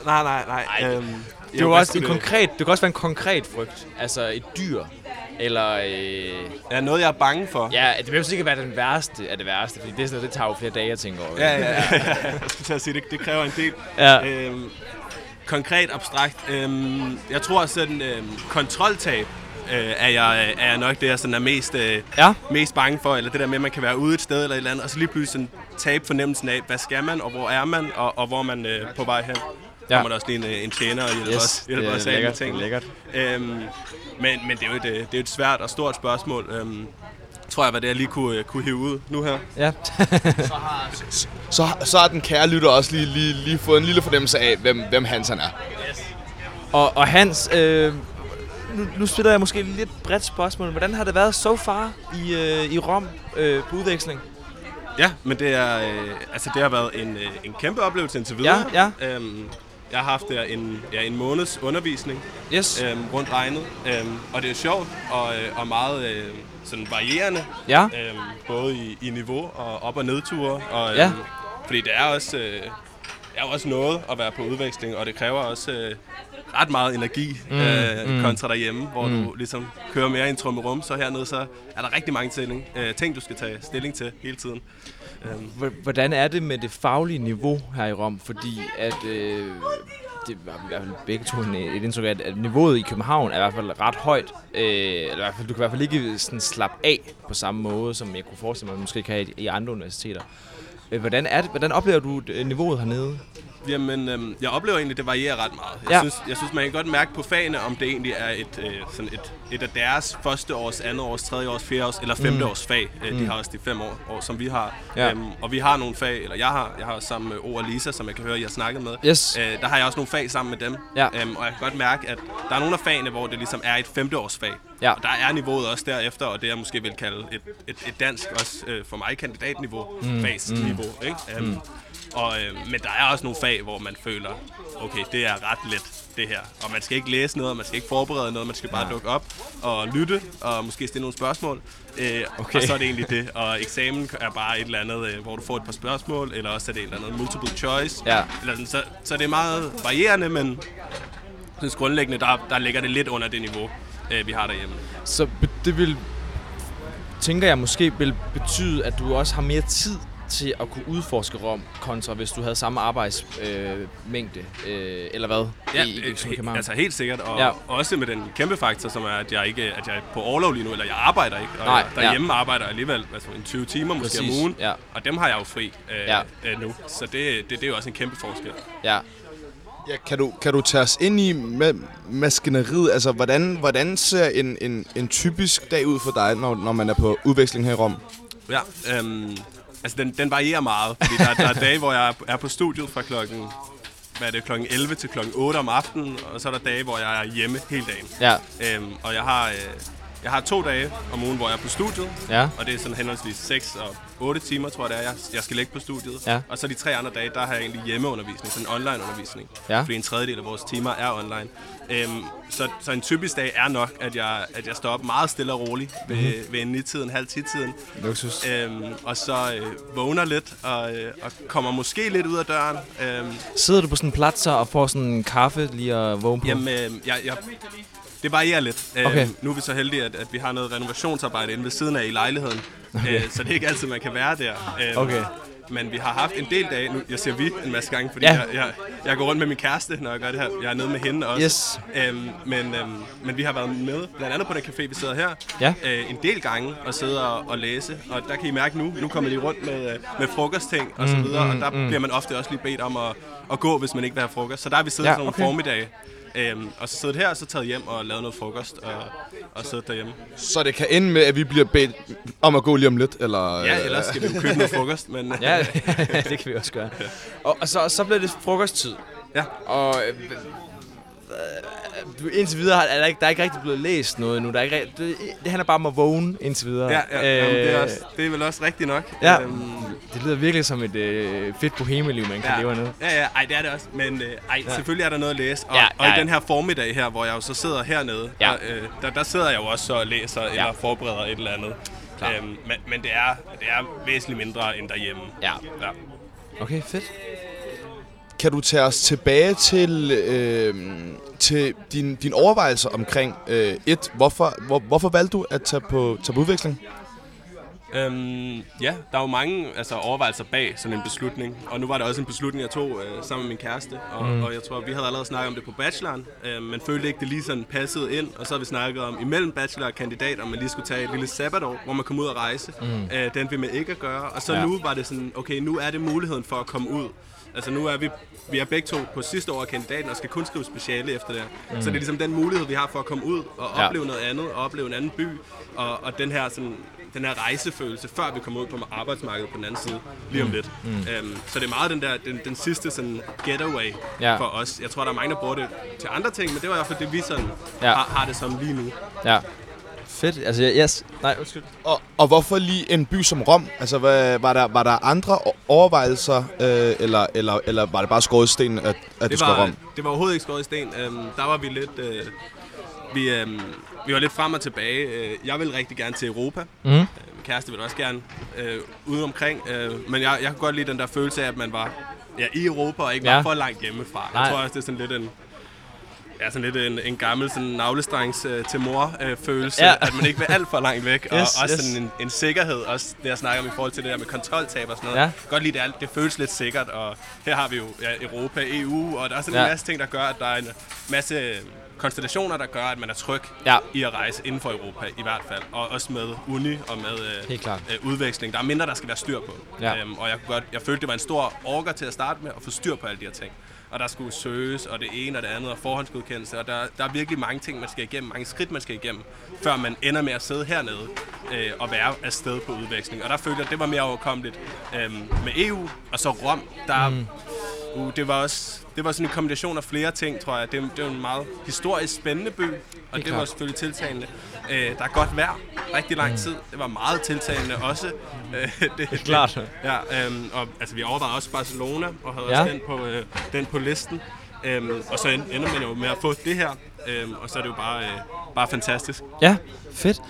Nej, nej, nej. Øhm, Det er jo også en konkret, det kan også være en konkret frygt. Altså et dyr. Eller... Øh, Ja, noget jeg er bange for. ja, det behøver ikke være den værste af det værste, fordi det, er sådan det tager jo flere dage at tænke over. Ja, ja, ja. jeg skulle til at sige, det, det kræver en del. Ja. Øhm, konkret, abstrakt. Øhm, jeg tror sådan, øhm, kontroltab øh, er, jeg, er jeg nok det, jeg sådan er mest, øh, Ja. mest bange for. Eller det der med, at man kan være ude et sted eller et eller andet, og så lige pludselig sådan tabe fornemmelsen af, hvad skal man, og hvor er man, og, og hvor er man øh, på vej hen. Ja. Kommer der også lige en, øh, en tjener og hjælper Yes, os, hjælper det os af lækkert, ting. det er lækkert. Øhm, men, men det er jo et, øh, det er jo et svært og stort spørgsmål. Øhm, tror jeg, hvad det jeg lige kunne, øh, kunne hive ud nu her. Ja. Så, så har den kære lytter også lige, lige, lige fået en lille fornemmelse af, hvem, hvem Hansen er. Og, og Hans, øh, nu, nu stiller jeg måske lidt bredt spørgsmål. Hvordan har det været so far i, øh, i Rom øh, på udveksling? Ja, men det er øh, altså det har været en, øh, en kæmpe oplevelse indtil videre. Ja, Øhm, jeg har haft der en, ja, en måneds undervisning Yes. øhm, rundt regnet, øhm, og det er sjovt og, øh, og meget øh, sådan varierende, Ja. øhm, både i, i niveau og op- og nedture. Og, øhm, Ja. Fordi det er også, øh, er også noget at være på udveksling, og det kræver også øh, ret meget energi mm, øh, mm. kontra derhjemme, hvor mm. du ligesom kører mere i en trummerum. Så hernede så er der rigtig mange stilling, øh, ting, du skal tage stilling til hele tiden. Øhm, H- Hvordan er det med det faglige niveau her i Rom? Fordi at, øh, det var i hvert fald begge to en, et indtryk af, at, at niveauet i København er i hvert fald ret højt. Øh, eller i hvert fald, du kan i hvert fald ikke sådan slappe af på samme måde, som jeg kunne forestille mig, at man måske kan i, i andre universiteter. Øh, Hvordan, er det, hvordan oplever du øh, niveauet hernede? Jamen, øhm, jeg oplever egentlig, at det varierer ret meget. Jeg, Ja. synes, jeg synes, man kan godt mærke på fagene, om det egentlig er et, øh, sådan et, et af deres første års, andet års, tredje års, fjerde års eller femte Mm. års fag. Øh, De har også de fem år, år som vi har. Ja. Øhm, og vi har nogle fag, eller jeg har, jeg har sammen med O og Lisa, som jeg kan høre, I har snakket med. Yes. Øh, der har jeg også nogle fag sammen med dem. Ja. Øhm, og jeg kan godt mærke, at der er nogle af fagene, hvor det ligesom er et femte års fag. Ja. Og der er niveauet også derefter, og det jeg måske vil kalde et, et, et dansk, også øh, for mig kandidatniveau, mm. fagsniveau. Ikke? Um, og, øh, men der er også nogle fag, hvor man føler, okay, det er ret let, det her. Og man skal ikke læse noget, man skal ikke forberede noget, man skal bare dukke op og lytte, og måske stille nogle spørgsmål. Øh, Okay. Og så er det egentlig det. Og eksamen er bare et eller andet, øh, hvor du får et par spørgsmål, eller også er det et eller andet multiple choice. Ja. Eller sådan, så, så det er meget varierende, men synes grundlæggende, der, der ligger det lidt under det niveau, øh, vi har derhjemme. Så det vil, tænker jeg måske, vil betyde, at du også har mere tid til at kunne udforske Rom, kontra hvis du havde samme arbejdsmængde, øh, øh, eller hvad? Ja, i, i, som he- altså helt sikkert, og Ja. ja. også med den kæmpe faktor, som er, at jeg ikke at jeg er på overlov lige nu, eller jeg arbejder ikke, og Nej, jeg, derhjemme arbejder jeg alligevel altså en 20 timer måske Præcis, om ugen, ja. og dem har jeg jo fri øh, Ja. øh, nu, så det, det, det er jo også en kæmpe forskel. Ja. Ja, kan, du, kan du tage os ind i med maskineriet? Altså, hvordan, hvordan ser en, en, en typisk dag ud for dig, når, når man er på udveksling her i Rom? Ja, øhm, altså den, den varierer meget, fordi der, der er dage, hvor jeg er på- studiet fra klokken hvad er det, klokken 11 til klokken 8 om aftenen, og så er der dage, hvor jeg er hjemme hele dagen. Ja. Øhm, og jeg har, øh, jeg har to dage om ugen, hvor jeg er på studiet, Ja. og det er sådan henholdsvis 6 og 8 timer, tror jeg det er, jeg, jeg skal ligge på studiet. Ja. Og så de tre andre dage, der har jeg egentlig hjemmeundervisning, sådan online undervisning. Ja. Fordi en tredjedel af vores timer er online. Øhm, så, så en typisk dag er nok, at jeg, at jeg står op meget stille og roligt ved, mm-hmm. ved en halv tiden. Luksus. Øhm, og så øh, vågner lidt og, øh, og kommer måske lidt ud af døren. Øhm, Sidder du på sådan en platser og får sådan en kaffe lige at vågne på? Jamen, øh, jeg, jeg, det varierer lidt. Øh, Okay. Nu er vi så heldige, at, at vi har noget renovationsarbejde inde ved siden af i lejligheden. Okay. Øh, så det er ikke altid, man kan være der. Øh, Okay. Men vi har haft en del dage, nu jeg siger vi en masse gange, fordi Ja. jeg, jeg, jeg går rundt med min kæreste, når jeg gør det her. Jeg er nede med hende også. Yes. Øhm, men, øhm, men vi har været med, blandt andet på den café, vi sidder her, Ja. øh, en del gange og sidde og, og læse. Og der kan I mærke nu, nu kommer de rundt med, øh, med frokostting og så Mm, videre, mm, og der mm. bliver man ofte også lige bedt om at, at gå, hvis man ikke vil have frokost. Så der har vi siddet ja, sådan nogle okay. formiddage. Øhm, og så siddet her, og så taget hjem og lavet noget frokost og, og siddet derhjemme. Så det kan ende med, at vi bliver bedt om at gå lige om lidt, eller... Ja, ellers skal vi jo købe noget frokost, men... Ja, det kan vi også gøre. Og, og så, så bliver det frokosttid. Ja. Og øh, indtil videre har- er der, ikke, der er ikke rigtig blevet læst noget nu. Der er ikke, det, det handler bare om at vågne indtil videre. Ja, ja, øh, jamen, det, er Øh, også, det er vel også rigtigt nok. Ja. Øhm, Det lyder virkelig som et øh, fedt bohemeliv, man kan ja, leve hernede. Ja, ja, ej, det er det også. Men øh, ej, ja. selvfølgelig er der noget at læse. Og, Ja, ja, og i den her formiddag her, hvor jeg jo så sidder hernede, Ja. og, øh, der, der sidder jeg jo også så og læser ja. eller forbereder et eller andet. Klar. Øhm, men, men det er, det er væsentligt mindre end derhjemme. Ja. ja. Okay, fedt. kan du tage os tilbage til, øh, til din, din overvejelser omkring øh, et, hvorfor, hvor, hvorfor valgte du at tage på, tage på udveksling? Øhm, ja, der er jo mange altså, overvejelser bag sådan en beslutning. Og nu var det også en beslutning, jeg tog øh, sammen med min kæreste. Og, mm. og jeg tror, vi havde allerede snakket om det på bacheloren. Øh, men følte ikke, det lige sådan passede ind. Og så har vi snakket om imellem bachelor og kandidat, om man lige skulle tage et lille sabbatår, hvor man kom ud og rejse. Mm. Øh, den vil man ikke at gøre. Og så Ja. nu var det sådan, okay, nu er det muligheden for at komme ud. Altså nu er vi, vi er begge to på sidste år af kandidaten og skal kun skrive speciale efter det. Mm. Så det er ligesom den mulighed, vi har for at komme ud og Ja. opleve noget andet, og opleve en anden by. Og, og den her sådan, den her rejsefølelse, før vi kommer ud på arbejdsmarkedet på den anden side, lige om lidt. Mm. Øhm, så det er meget den der, den, den sidste sådan getaway Ja. ja. for os. Jeg tror, der er mange, der bruger det til andre ting, men det var i hvert fald det, vi sådan Ja. ja. har, har det som lige nu. Ja. Fedt. Altså, yes. Nej, undskyld. Og, og hvorfor lige en by som Rom? Altså, hvad, var, der, var der andre overvejelser, øh, eller, eller, eller var det bare skåret i sten, at, at det, Det skulle Rom? det var overhovedet ikke skåret i sten. Øhm, der var vi lidt... Øh, vi, øhm, vi var lidt frem og tilbage. Øh, jeg vil rigtig gerne til Europa. Mhm. Øh, min kæreste vil også gerne øh, ude omkring. Øh, men jeg, jeg kunne godt lide den der følelse af, at man var ja, i Europa og ikke Ja. var for langt hjemmefra. Nej. Jeg tror også, det er sådan lidt en... Ja, sådan lidt en, en gammel sådan navlestrengs øh, til mor øh, følelse, Ja. at man ikke vil alt for langt væk, og Yes, også yes. sådan en, en sikkerhed, også det jeg snakker om i forhold til det der med kontroltab og sådan noget. Ja. Ja. Godt lide det, alt, det føles lidt sikkert, og her har vi jo ja, Europa, EU, og der er sådan Ja. en masse ting, der gør, at der er en masse konstellationer, der gør, at man er tryg Ja. i at rejse inden for Europa, i hvert fald. Og også med uni og med øh, Helt klart. øh, udveksling. Der er mindre, der skal være styr på. Ja. Øhm, og jeg, kunne godt, jeg følte, det var en stor orker til at starte med, at få styr på alle de her ting. Og der skulle søges, og det ene og det andet, og forhåndsgodkendelse. Og der, der er virkelig mange ting, man skal igennem, mange skridt, man skal igennem, før man ender med at sidde hernede øh, og være afsted på udveksling. Og der følte jeg, at det var mere overkommeligt øh, med EU, og så Rom, der... Mm. Uh, det var også det var sådan en kombination af flere ting, tror jeg. Det, det var en meget historisk spændende by, og det, klart. var selvfølgelig tiltalende. Øh, der er godt vejr, rigtig lang tid. Det var meget tiltalende også. Øh, det, det, Klart. Ja, øhm, og altså, vi overvejede også Barcelona, og havde Ja. også den på, øh, den på listen. Øhm, og så en- ender man jo med at få det her, øhm, og så er det jo bare, øh, bare fantastisk. Ja, fedt.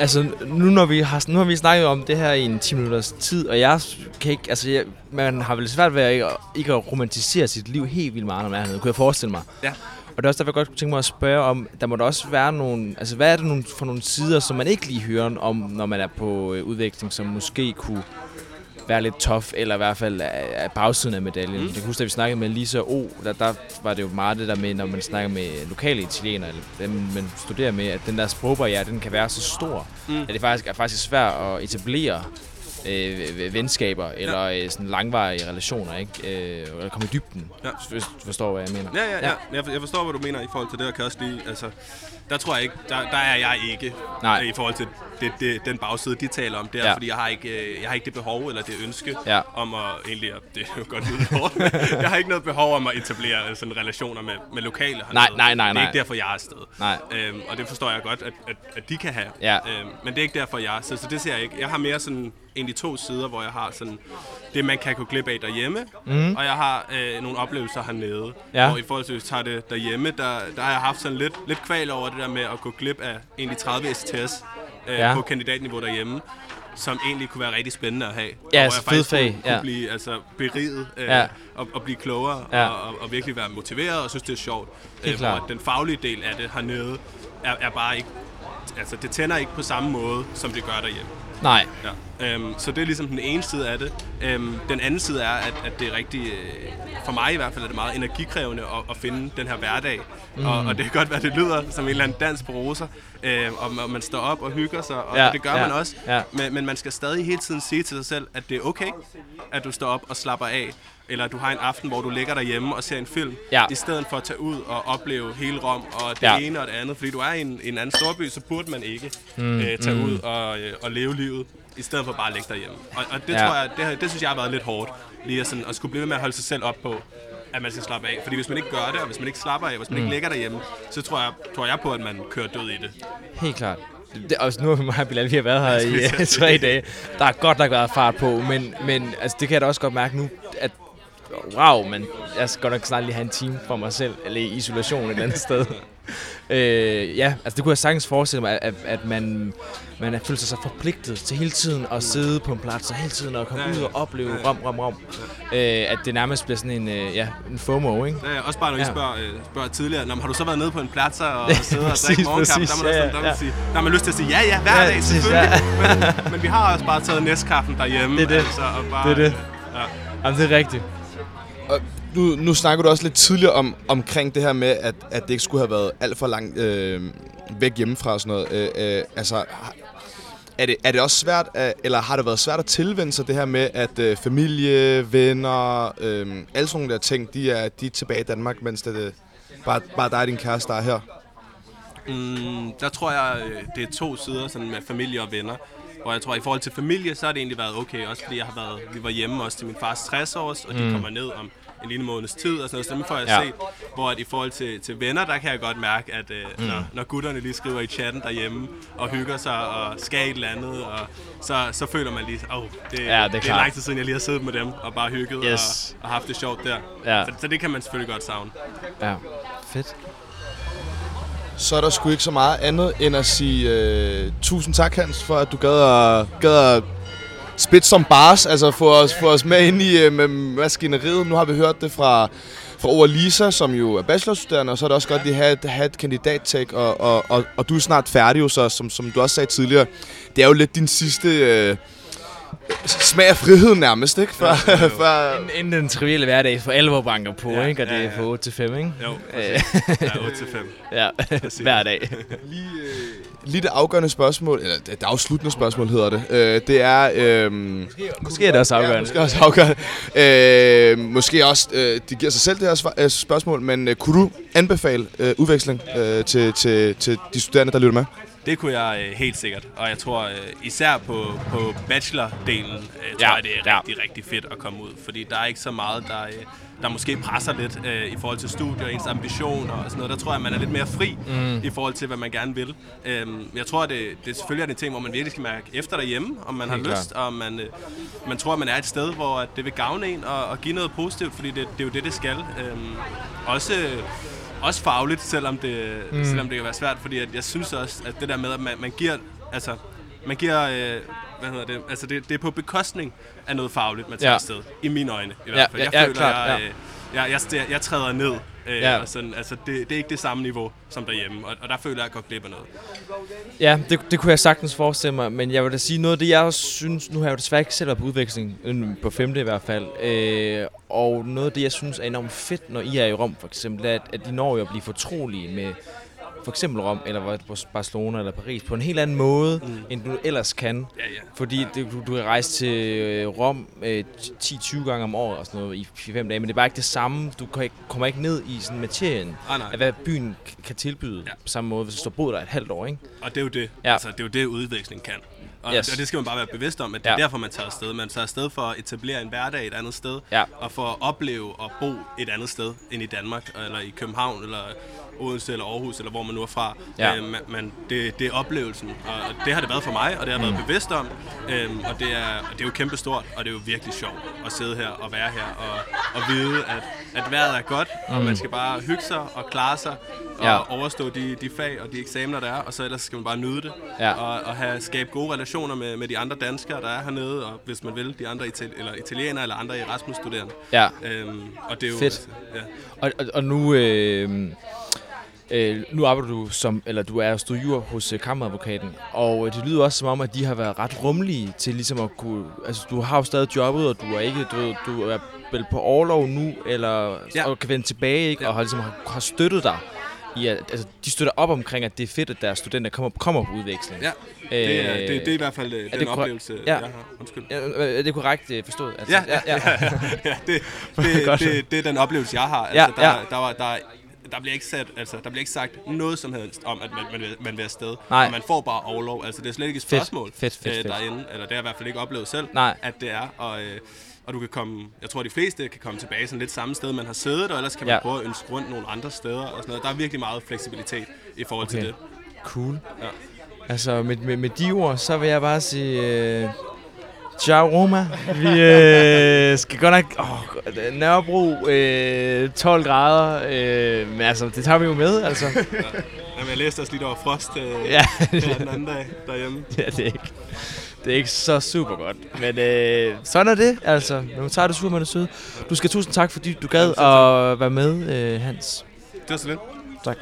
Altså, nu, når vi har, nu har vi snakket om det her i en 10 minutters tid, og jeg kan ikke, altså, jeg, man har vel svært ved at ikke, ikke at romantisere sit liv helt vildt meget, når man er hernede, kunne jeg forestille mig. Ja. Og det er også derfor, jeg godt kunne tænke mig at spørge om, der må der også være nogle, altså hvad er det nogle, for nogle sider, som man ikke lige hører om, når man er på øh, udveksling, som måske kunne være lidt tough, eller i hvert fald af, af bagsiden af medaljen. Mm. Jeg kan huske, da vi snakkede med Lisa O, der, der var det jo meget det der med, når man snakker med lokale italienere, eller dem man studerer med, at den der sprogbarriere, den kan være så stor, mm. at det faktisk er faktisk svært at etablere øh, venskaber eller øh, sådan langvarige relationer, ikke? Øh, eller komme i dybden, Ja. hvis du forstår, hvad jeg mener. Ja, ja, ja. Jeg, jeg forstår, hvad du mener i forhold til det, og kan også lige, altså, der tror jeg ikke, der, der er jeg ikke Nej. øh, i forhold til det, det, den bagside, de taler om der, Ja. fordi jeg har, ikke, øh, jeg har ikke det behov eller det ønske Ja. om at, egentlig, at- det er jo godt lyde hårdt, jeg har ikke noget behov om at etablere sådan relationer med, med lokale hernede. Nej, nej, nej, Det er nej. ikke derfor, jeg er afsted. Nej. Øhm, og det forstår jeg godt, at, at, at de kan have. Ja. Øhm, men det er ikke derfor, jeg er afsted, så det ser jeg ikke. Jeg har mere sådan egentlig to sider, hvor jeg har sådan det, man kan gå glip af derhjemme, mm. og jeg har øh, nogle oplevelser hernede. Ja. Hvor i forhold til, hvis vi tager det derhjemme, der, der har jeg haft sådan lidt, lidt kval over det der med at gå glip af egentlig 30 STS øh, Ja. på kandidatniveau derhjemme som egentlig kunne være rigtig spændende at have. Ja, og hvor jeg fed faktisk fag, kunne, ja. blive altså, beriget øh, Ja. og, og blive klogere Ja. ja. og, og, og virkelig være motiveret og synes, det er sjovt. Helt Øh, klart. hvor den faglige del af det hernede er, er bare ikke... Altså, det tænder ikke på samme måde, som det gør derhjemme. Nej. Ja. Øhm, så det er ligesom den ene side af det. Øhm, den anden side er, at, at det er rigtig, øh, for mig i hvert fald, er det meget energikrævende at, at finde den her hverdag. Mm. Og, og det kan godt være, det lyder som en eller anden dans på roser, øh, og, man- og man står op og hygger sig, og ja, det gør ja, man også. ja. Men, men man skal stadig hele tiden sige til sig selv, at det er okay, at du står op og slapper af. Eller du har en aften, hvor du ligger derhjemme og ser en film, Ja. i stedet for at tage ud og opleve hele Rom og det Ja. ja. ene og det andet. Fordi du er i en, en anden storby, så burde man ikke mm, øh, tage mm. ud og, øh, og leve livet, i stedet for bare at ligge derhjemme. Og, og det Ja. tror jeg, det, det synes jeg har været lidt hårdt, lige at, sådan, at skulle blive ved med at holde sig selv op på, at man skal slappe af. Fordi hvis man ikke gør det, og hvis man ikke slapper af, hvis man mm. ikke ligger derhjemme, så tror jeg, tror jeg på, at man kører død i det. Helt klart. Det, også nu har mig og Bilal, vi har været her i at tre dage. Der er godt nok været fart på, men, men altså, det kan jeg da også godt mærke nu, at wow, men jeg skal godt nok snart lige have en time for mig selv, eller i isolation et eller andet sted. Øh, ja, altså det kunne jeg sagtens forestille mig, at, at man, man er føler sig så forpligtet til hele tiden at sidde på en plads, og hele tiden at komme Ja, ud ja. og opleve Ja. rom, rom, rom. Øh, at det nærmest bliver sådan en, øh, ja, en FOMO, ikke? Ja, også bare når I Ja. spørger, øh, spørger tidligere, Nå, har du så været nede på en plads og siddet og præcis, drikke morgenkaffe? Der, er man ja, også, der, ja. ja, sige, der har man lyst til at sige, ja, ja, hver Ja, dag, selvfølgelig. Men, men vi har også bare taget næstkaffen derhjemme. Det er det. Altså, og bare, Det er det. Ja. Jamen, det er rigtigt. Og nu, nu snakker du også lidt tidligere om, omkring det her med, at, at det ikke skulle have været alt for langt øh, væk hjemmefra og sådan noget. Øh, øh, altså, er det, er det også svært, at, eller har det været svært at tilvende sig det her med, at øh, familie, venner, øh, alle sådan nogle der ting, de er, de er tilbage i Danmark, mens det, er bare, bare dig og din kæreste, der er her? Mm, der tror jeg, øh, det er to sider sådan med familie og venner. Hvor jeg tror, at i forhold til familie, så har det egentlig været okay. Også fordi jeg har været, vi var hjemme også til min fars 60 års, og de Mm. kommer ned om en lille måneds tid og sådan noget. Så dem får jeg Ja. set. Hvor at i forhold til, til venner, der kan jeg godt mærke, at øh, Mm. når, når gutterne lige skriver i chatten derhjemme og hygger sig og skal et eller andet, og så, så føler man lige, åh, oh, det, Ja, det er det er lang tid siden, jeg lige har siddet med dem og bare hygget Yes. og, og haft det sjovt der. Ja. Så, så det kan man selvfølgelig godt savne. Ja, fedt. Så er der sgu ikke så meget andet end at sige øh, tusind tak, Hans, for at du gad at, gad at spit som bars, altså få os, få os med ind i øh, med maskineriet. Nu har vi hørt det fra, fra Ove Lisa, som jo er bachelorstuderende, og så er det også godt lige at have et, have et kandidattag, og, og, og, og du er snart færdig jo, så som, som du også sagde tidligere. Det er jo lidt din sidste øh, smag af frihed nærmest, ikke? For, for, Inden, inden den trivielle hverdag for alvor banker på, Ja, ikke? Og det ja, er ja. fra 8 til 5, ikke? Jo, Øh, Ja, 8 til 5. ja, hver dag. Lige, øh, lige det afgørende spørgsmål, eller det, det afsluttende spørgsmål hedder det. Øh, det er... Øh, Måske er det også Ja, afgørende. måske også afgørende. Øh, måske også, øh, de giver sig selv det her svar, øh, spørgsmål, men øh, kunne du anbefale øh, udveksling øh, til, til, til de studerende, der lytter med? Det kunne jeg øh, helt sikkert, og jeg tror øh, især på, på bachelor-delen, øh, tror Ja, jeg, det er ja. rigtig, rigtig fedt at komme ud, fordi der er ikke så meget, der, øh, der måske presser lidt øh, i forhold til studier og ens ambitioner og sådan noget. Der tror jeg, man er lidt mere fri mm. i forhold til, hvad man gerne vil. Øhm, jeg tror, det, det selvfølgelig er det en ting, hvor man virkelig skal mærke efter derhjemme, om man Helt har lyst, og man, øh, man tror, at man er et sted, hvor det vil gavne en og, og give noget positivt, fordi det, det er jo det, det skal. Øhm, også... Også fagligt, selvom det, mm. selvom det kan være svært, fordi at jeg synes også, at det der med, at man, man giver, altså, man giver, øh, hvad hedder det, altså det, det er på bekostning af noget fagligt, man tager Ja. ja. afsted, i mine øjne i Ja, hvert fald. ja, Jeg ja, føler, klart, jeg, ja. øh, jeg, jeg, jeg, jeg træder ned, øh, Ja. ja. og sådan, altså det, det er ikke det samme niveau som derhjemme, og, og der føler jeg, at jeg går glip af noget. Ja, det, det kunne jeg sagtens forestille mig, men jeg vil da sige noget af det, jeg også synes, nu har jeg jo desværre ikke selv været på udveksling, øh, på femte i hvert fald, øh, og noget af det, jeg synes er enormt fedt, når I er i Rom for eksempel, er, at, at de når jo at blive fortrolige med for eksempel Rom, eller Barcelona eller Paris, på en helt anden måde, mm. end du ellers kan. Ja, ja. Fordi det, du, du kan rejse til øh, Rom øh, 10-20 gange om året og sådan noget i 4-5 dage, men det er bare ikke det samme. Du kan ikke, kommer ikke ned i sådan materien Ah, nej. af, hvad byen kan tilbyde ja. På samme måde, hvis du har boet der et halvt år, ikke? Og det er jo det, Ja. altså, det, er jo det udveksling kan. Og, yes. og det skal man bare være bevidst om, at det er Ja. derfor, man tager afsted. Man tager afsted for at etablere en hverdag et andet sted, Ja. og for at opleve og bo et andet sted end i Danmark, eller i København, eller Odense, eller Aarhus, eller hvor man nu er fra. Ja. Øh, men men det, det er oplevelsen, og det har det været for mig, og det har jeg Mm. været bevidst om. Øhm, og det er, det er jo kæmpe stort, og det er jo virkelig sjovt at sidde her og være her, og, og vide, at, at vejret er godt, mm. og man skal bare hygge sig og klare sig, og Ja. overstå de, de fag og de eksamener, der er, og så ellers skal man bare nyde det. Ja. Og, og have, skabe gode relationer med, med de andre danskere, der er hernede, og hvis man vil, de andre itali- eller italienere eller andre Erasmus-studerende. Ja. Øhm, og det er jo... Fedt. ja. Og, og, og nu, øh, øh, nu arbejder du som, eller du er studier hos øh, kammeradvokaten, og øh, det lyder også som om, at de har været ret rummelige til ligesom at kunne, altså du har jo stadig jobbet, og du er ikke, du, du er vel på overlov nu, eller Ja. og kan vende tilbage, ikke? Ja. og har ligesom har, har støttet dig. I, at, altså, de støtter op omkring, at det er fedt, at deres studenter kommer, kommer på udveksling. Ja, det er, det, det er i hvert fald øh, det den korrekt? oplevelse, Ja. jeg har. Undskyld. Ja, er det korrekt øh, forstået? Altså, Ja, ja, ja. ja det, det, Godt. det, det er den oplevelse, jeg har. Ja, Altså, der, ja. der, var, der, der bliver ikke sat, altså, der bliver ikke sagt noget som helst om, at man, man, vil, man vil afsted. Nej. Og man får bare overlov. Altså, det er slet ikke et spørgsmål fedt, fedt, øh, fedt. derinde. Eller det har jeg i hvert fald ikke oplevet selv, Nej. at det er. Og, øh, og du kan komme, jeg tror de fleste kan komme tilbage sådan lidt samme sted, man har siddet, og ellers kan man Ja. prøve at ønske rundt nogle andre steder og sådan noget. Der er virkelig meget fleksibilitet i forhold Okay. til det. Cool. Ja. Altså, med, med, med de ord, så vil jeg bare sige... Øh, Ciao Roma. Vi øh, skal godt nok... Åh, Nørrebro, øh, 12 grader. Øh, men altså, det tager vi jo med, altså. Jamen, jeg læste også lige, der var frost øh, Ja, den anden dag derhjemme. ja, det er ikke, det er ikke så super godt. Men øh, sådan er det, altså. Nu tager det super med det søde. Du skal tusind tak, fordi du gad Jamen, at være med, øh, Hans. Det var så lidt. Tak.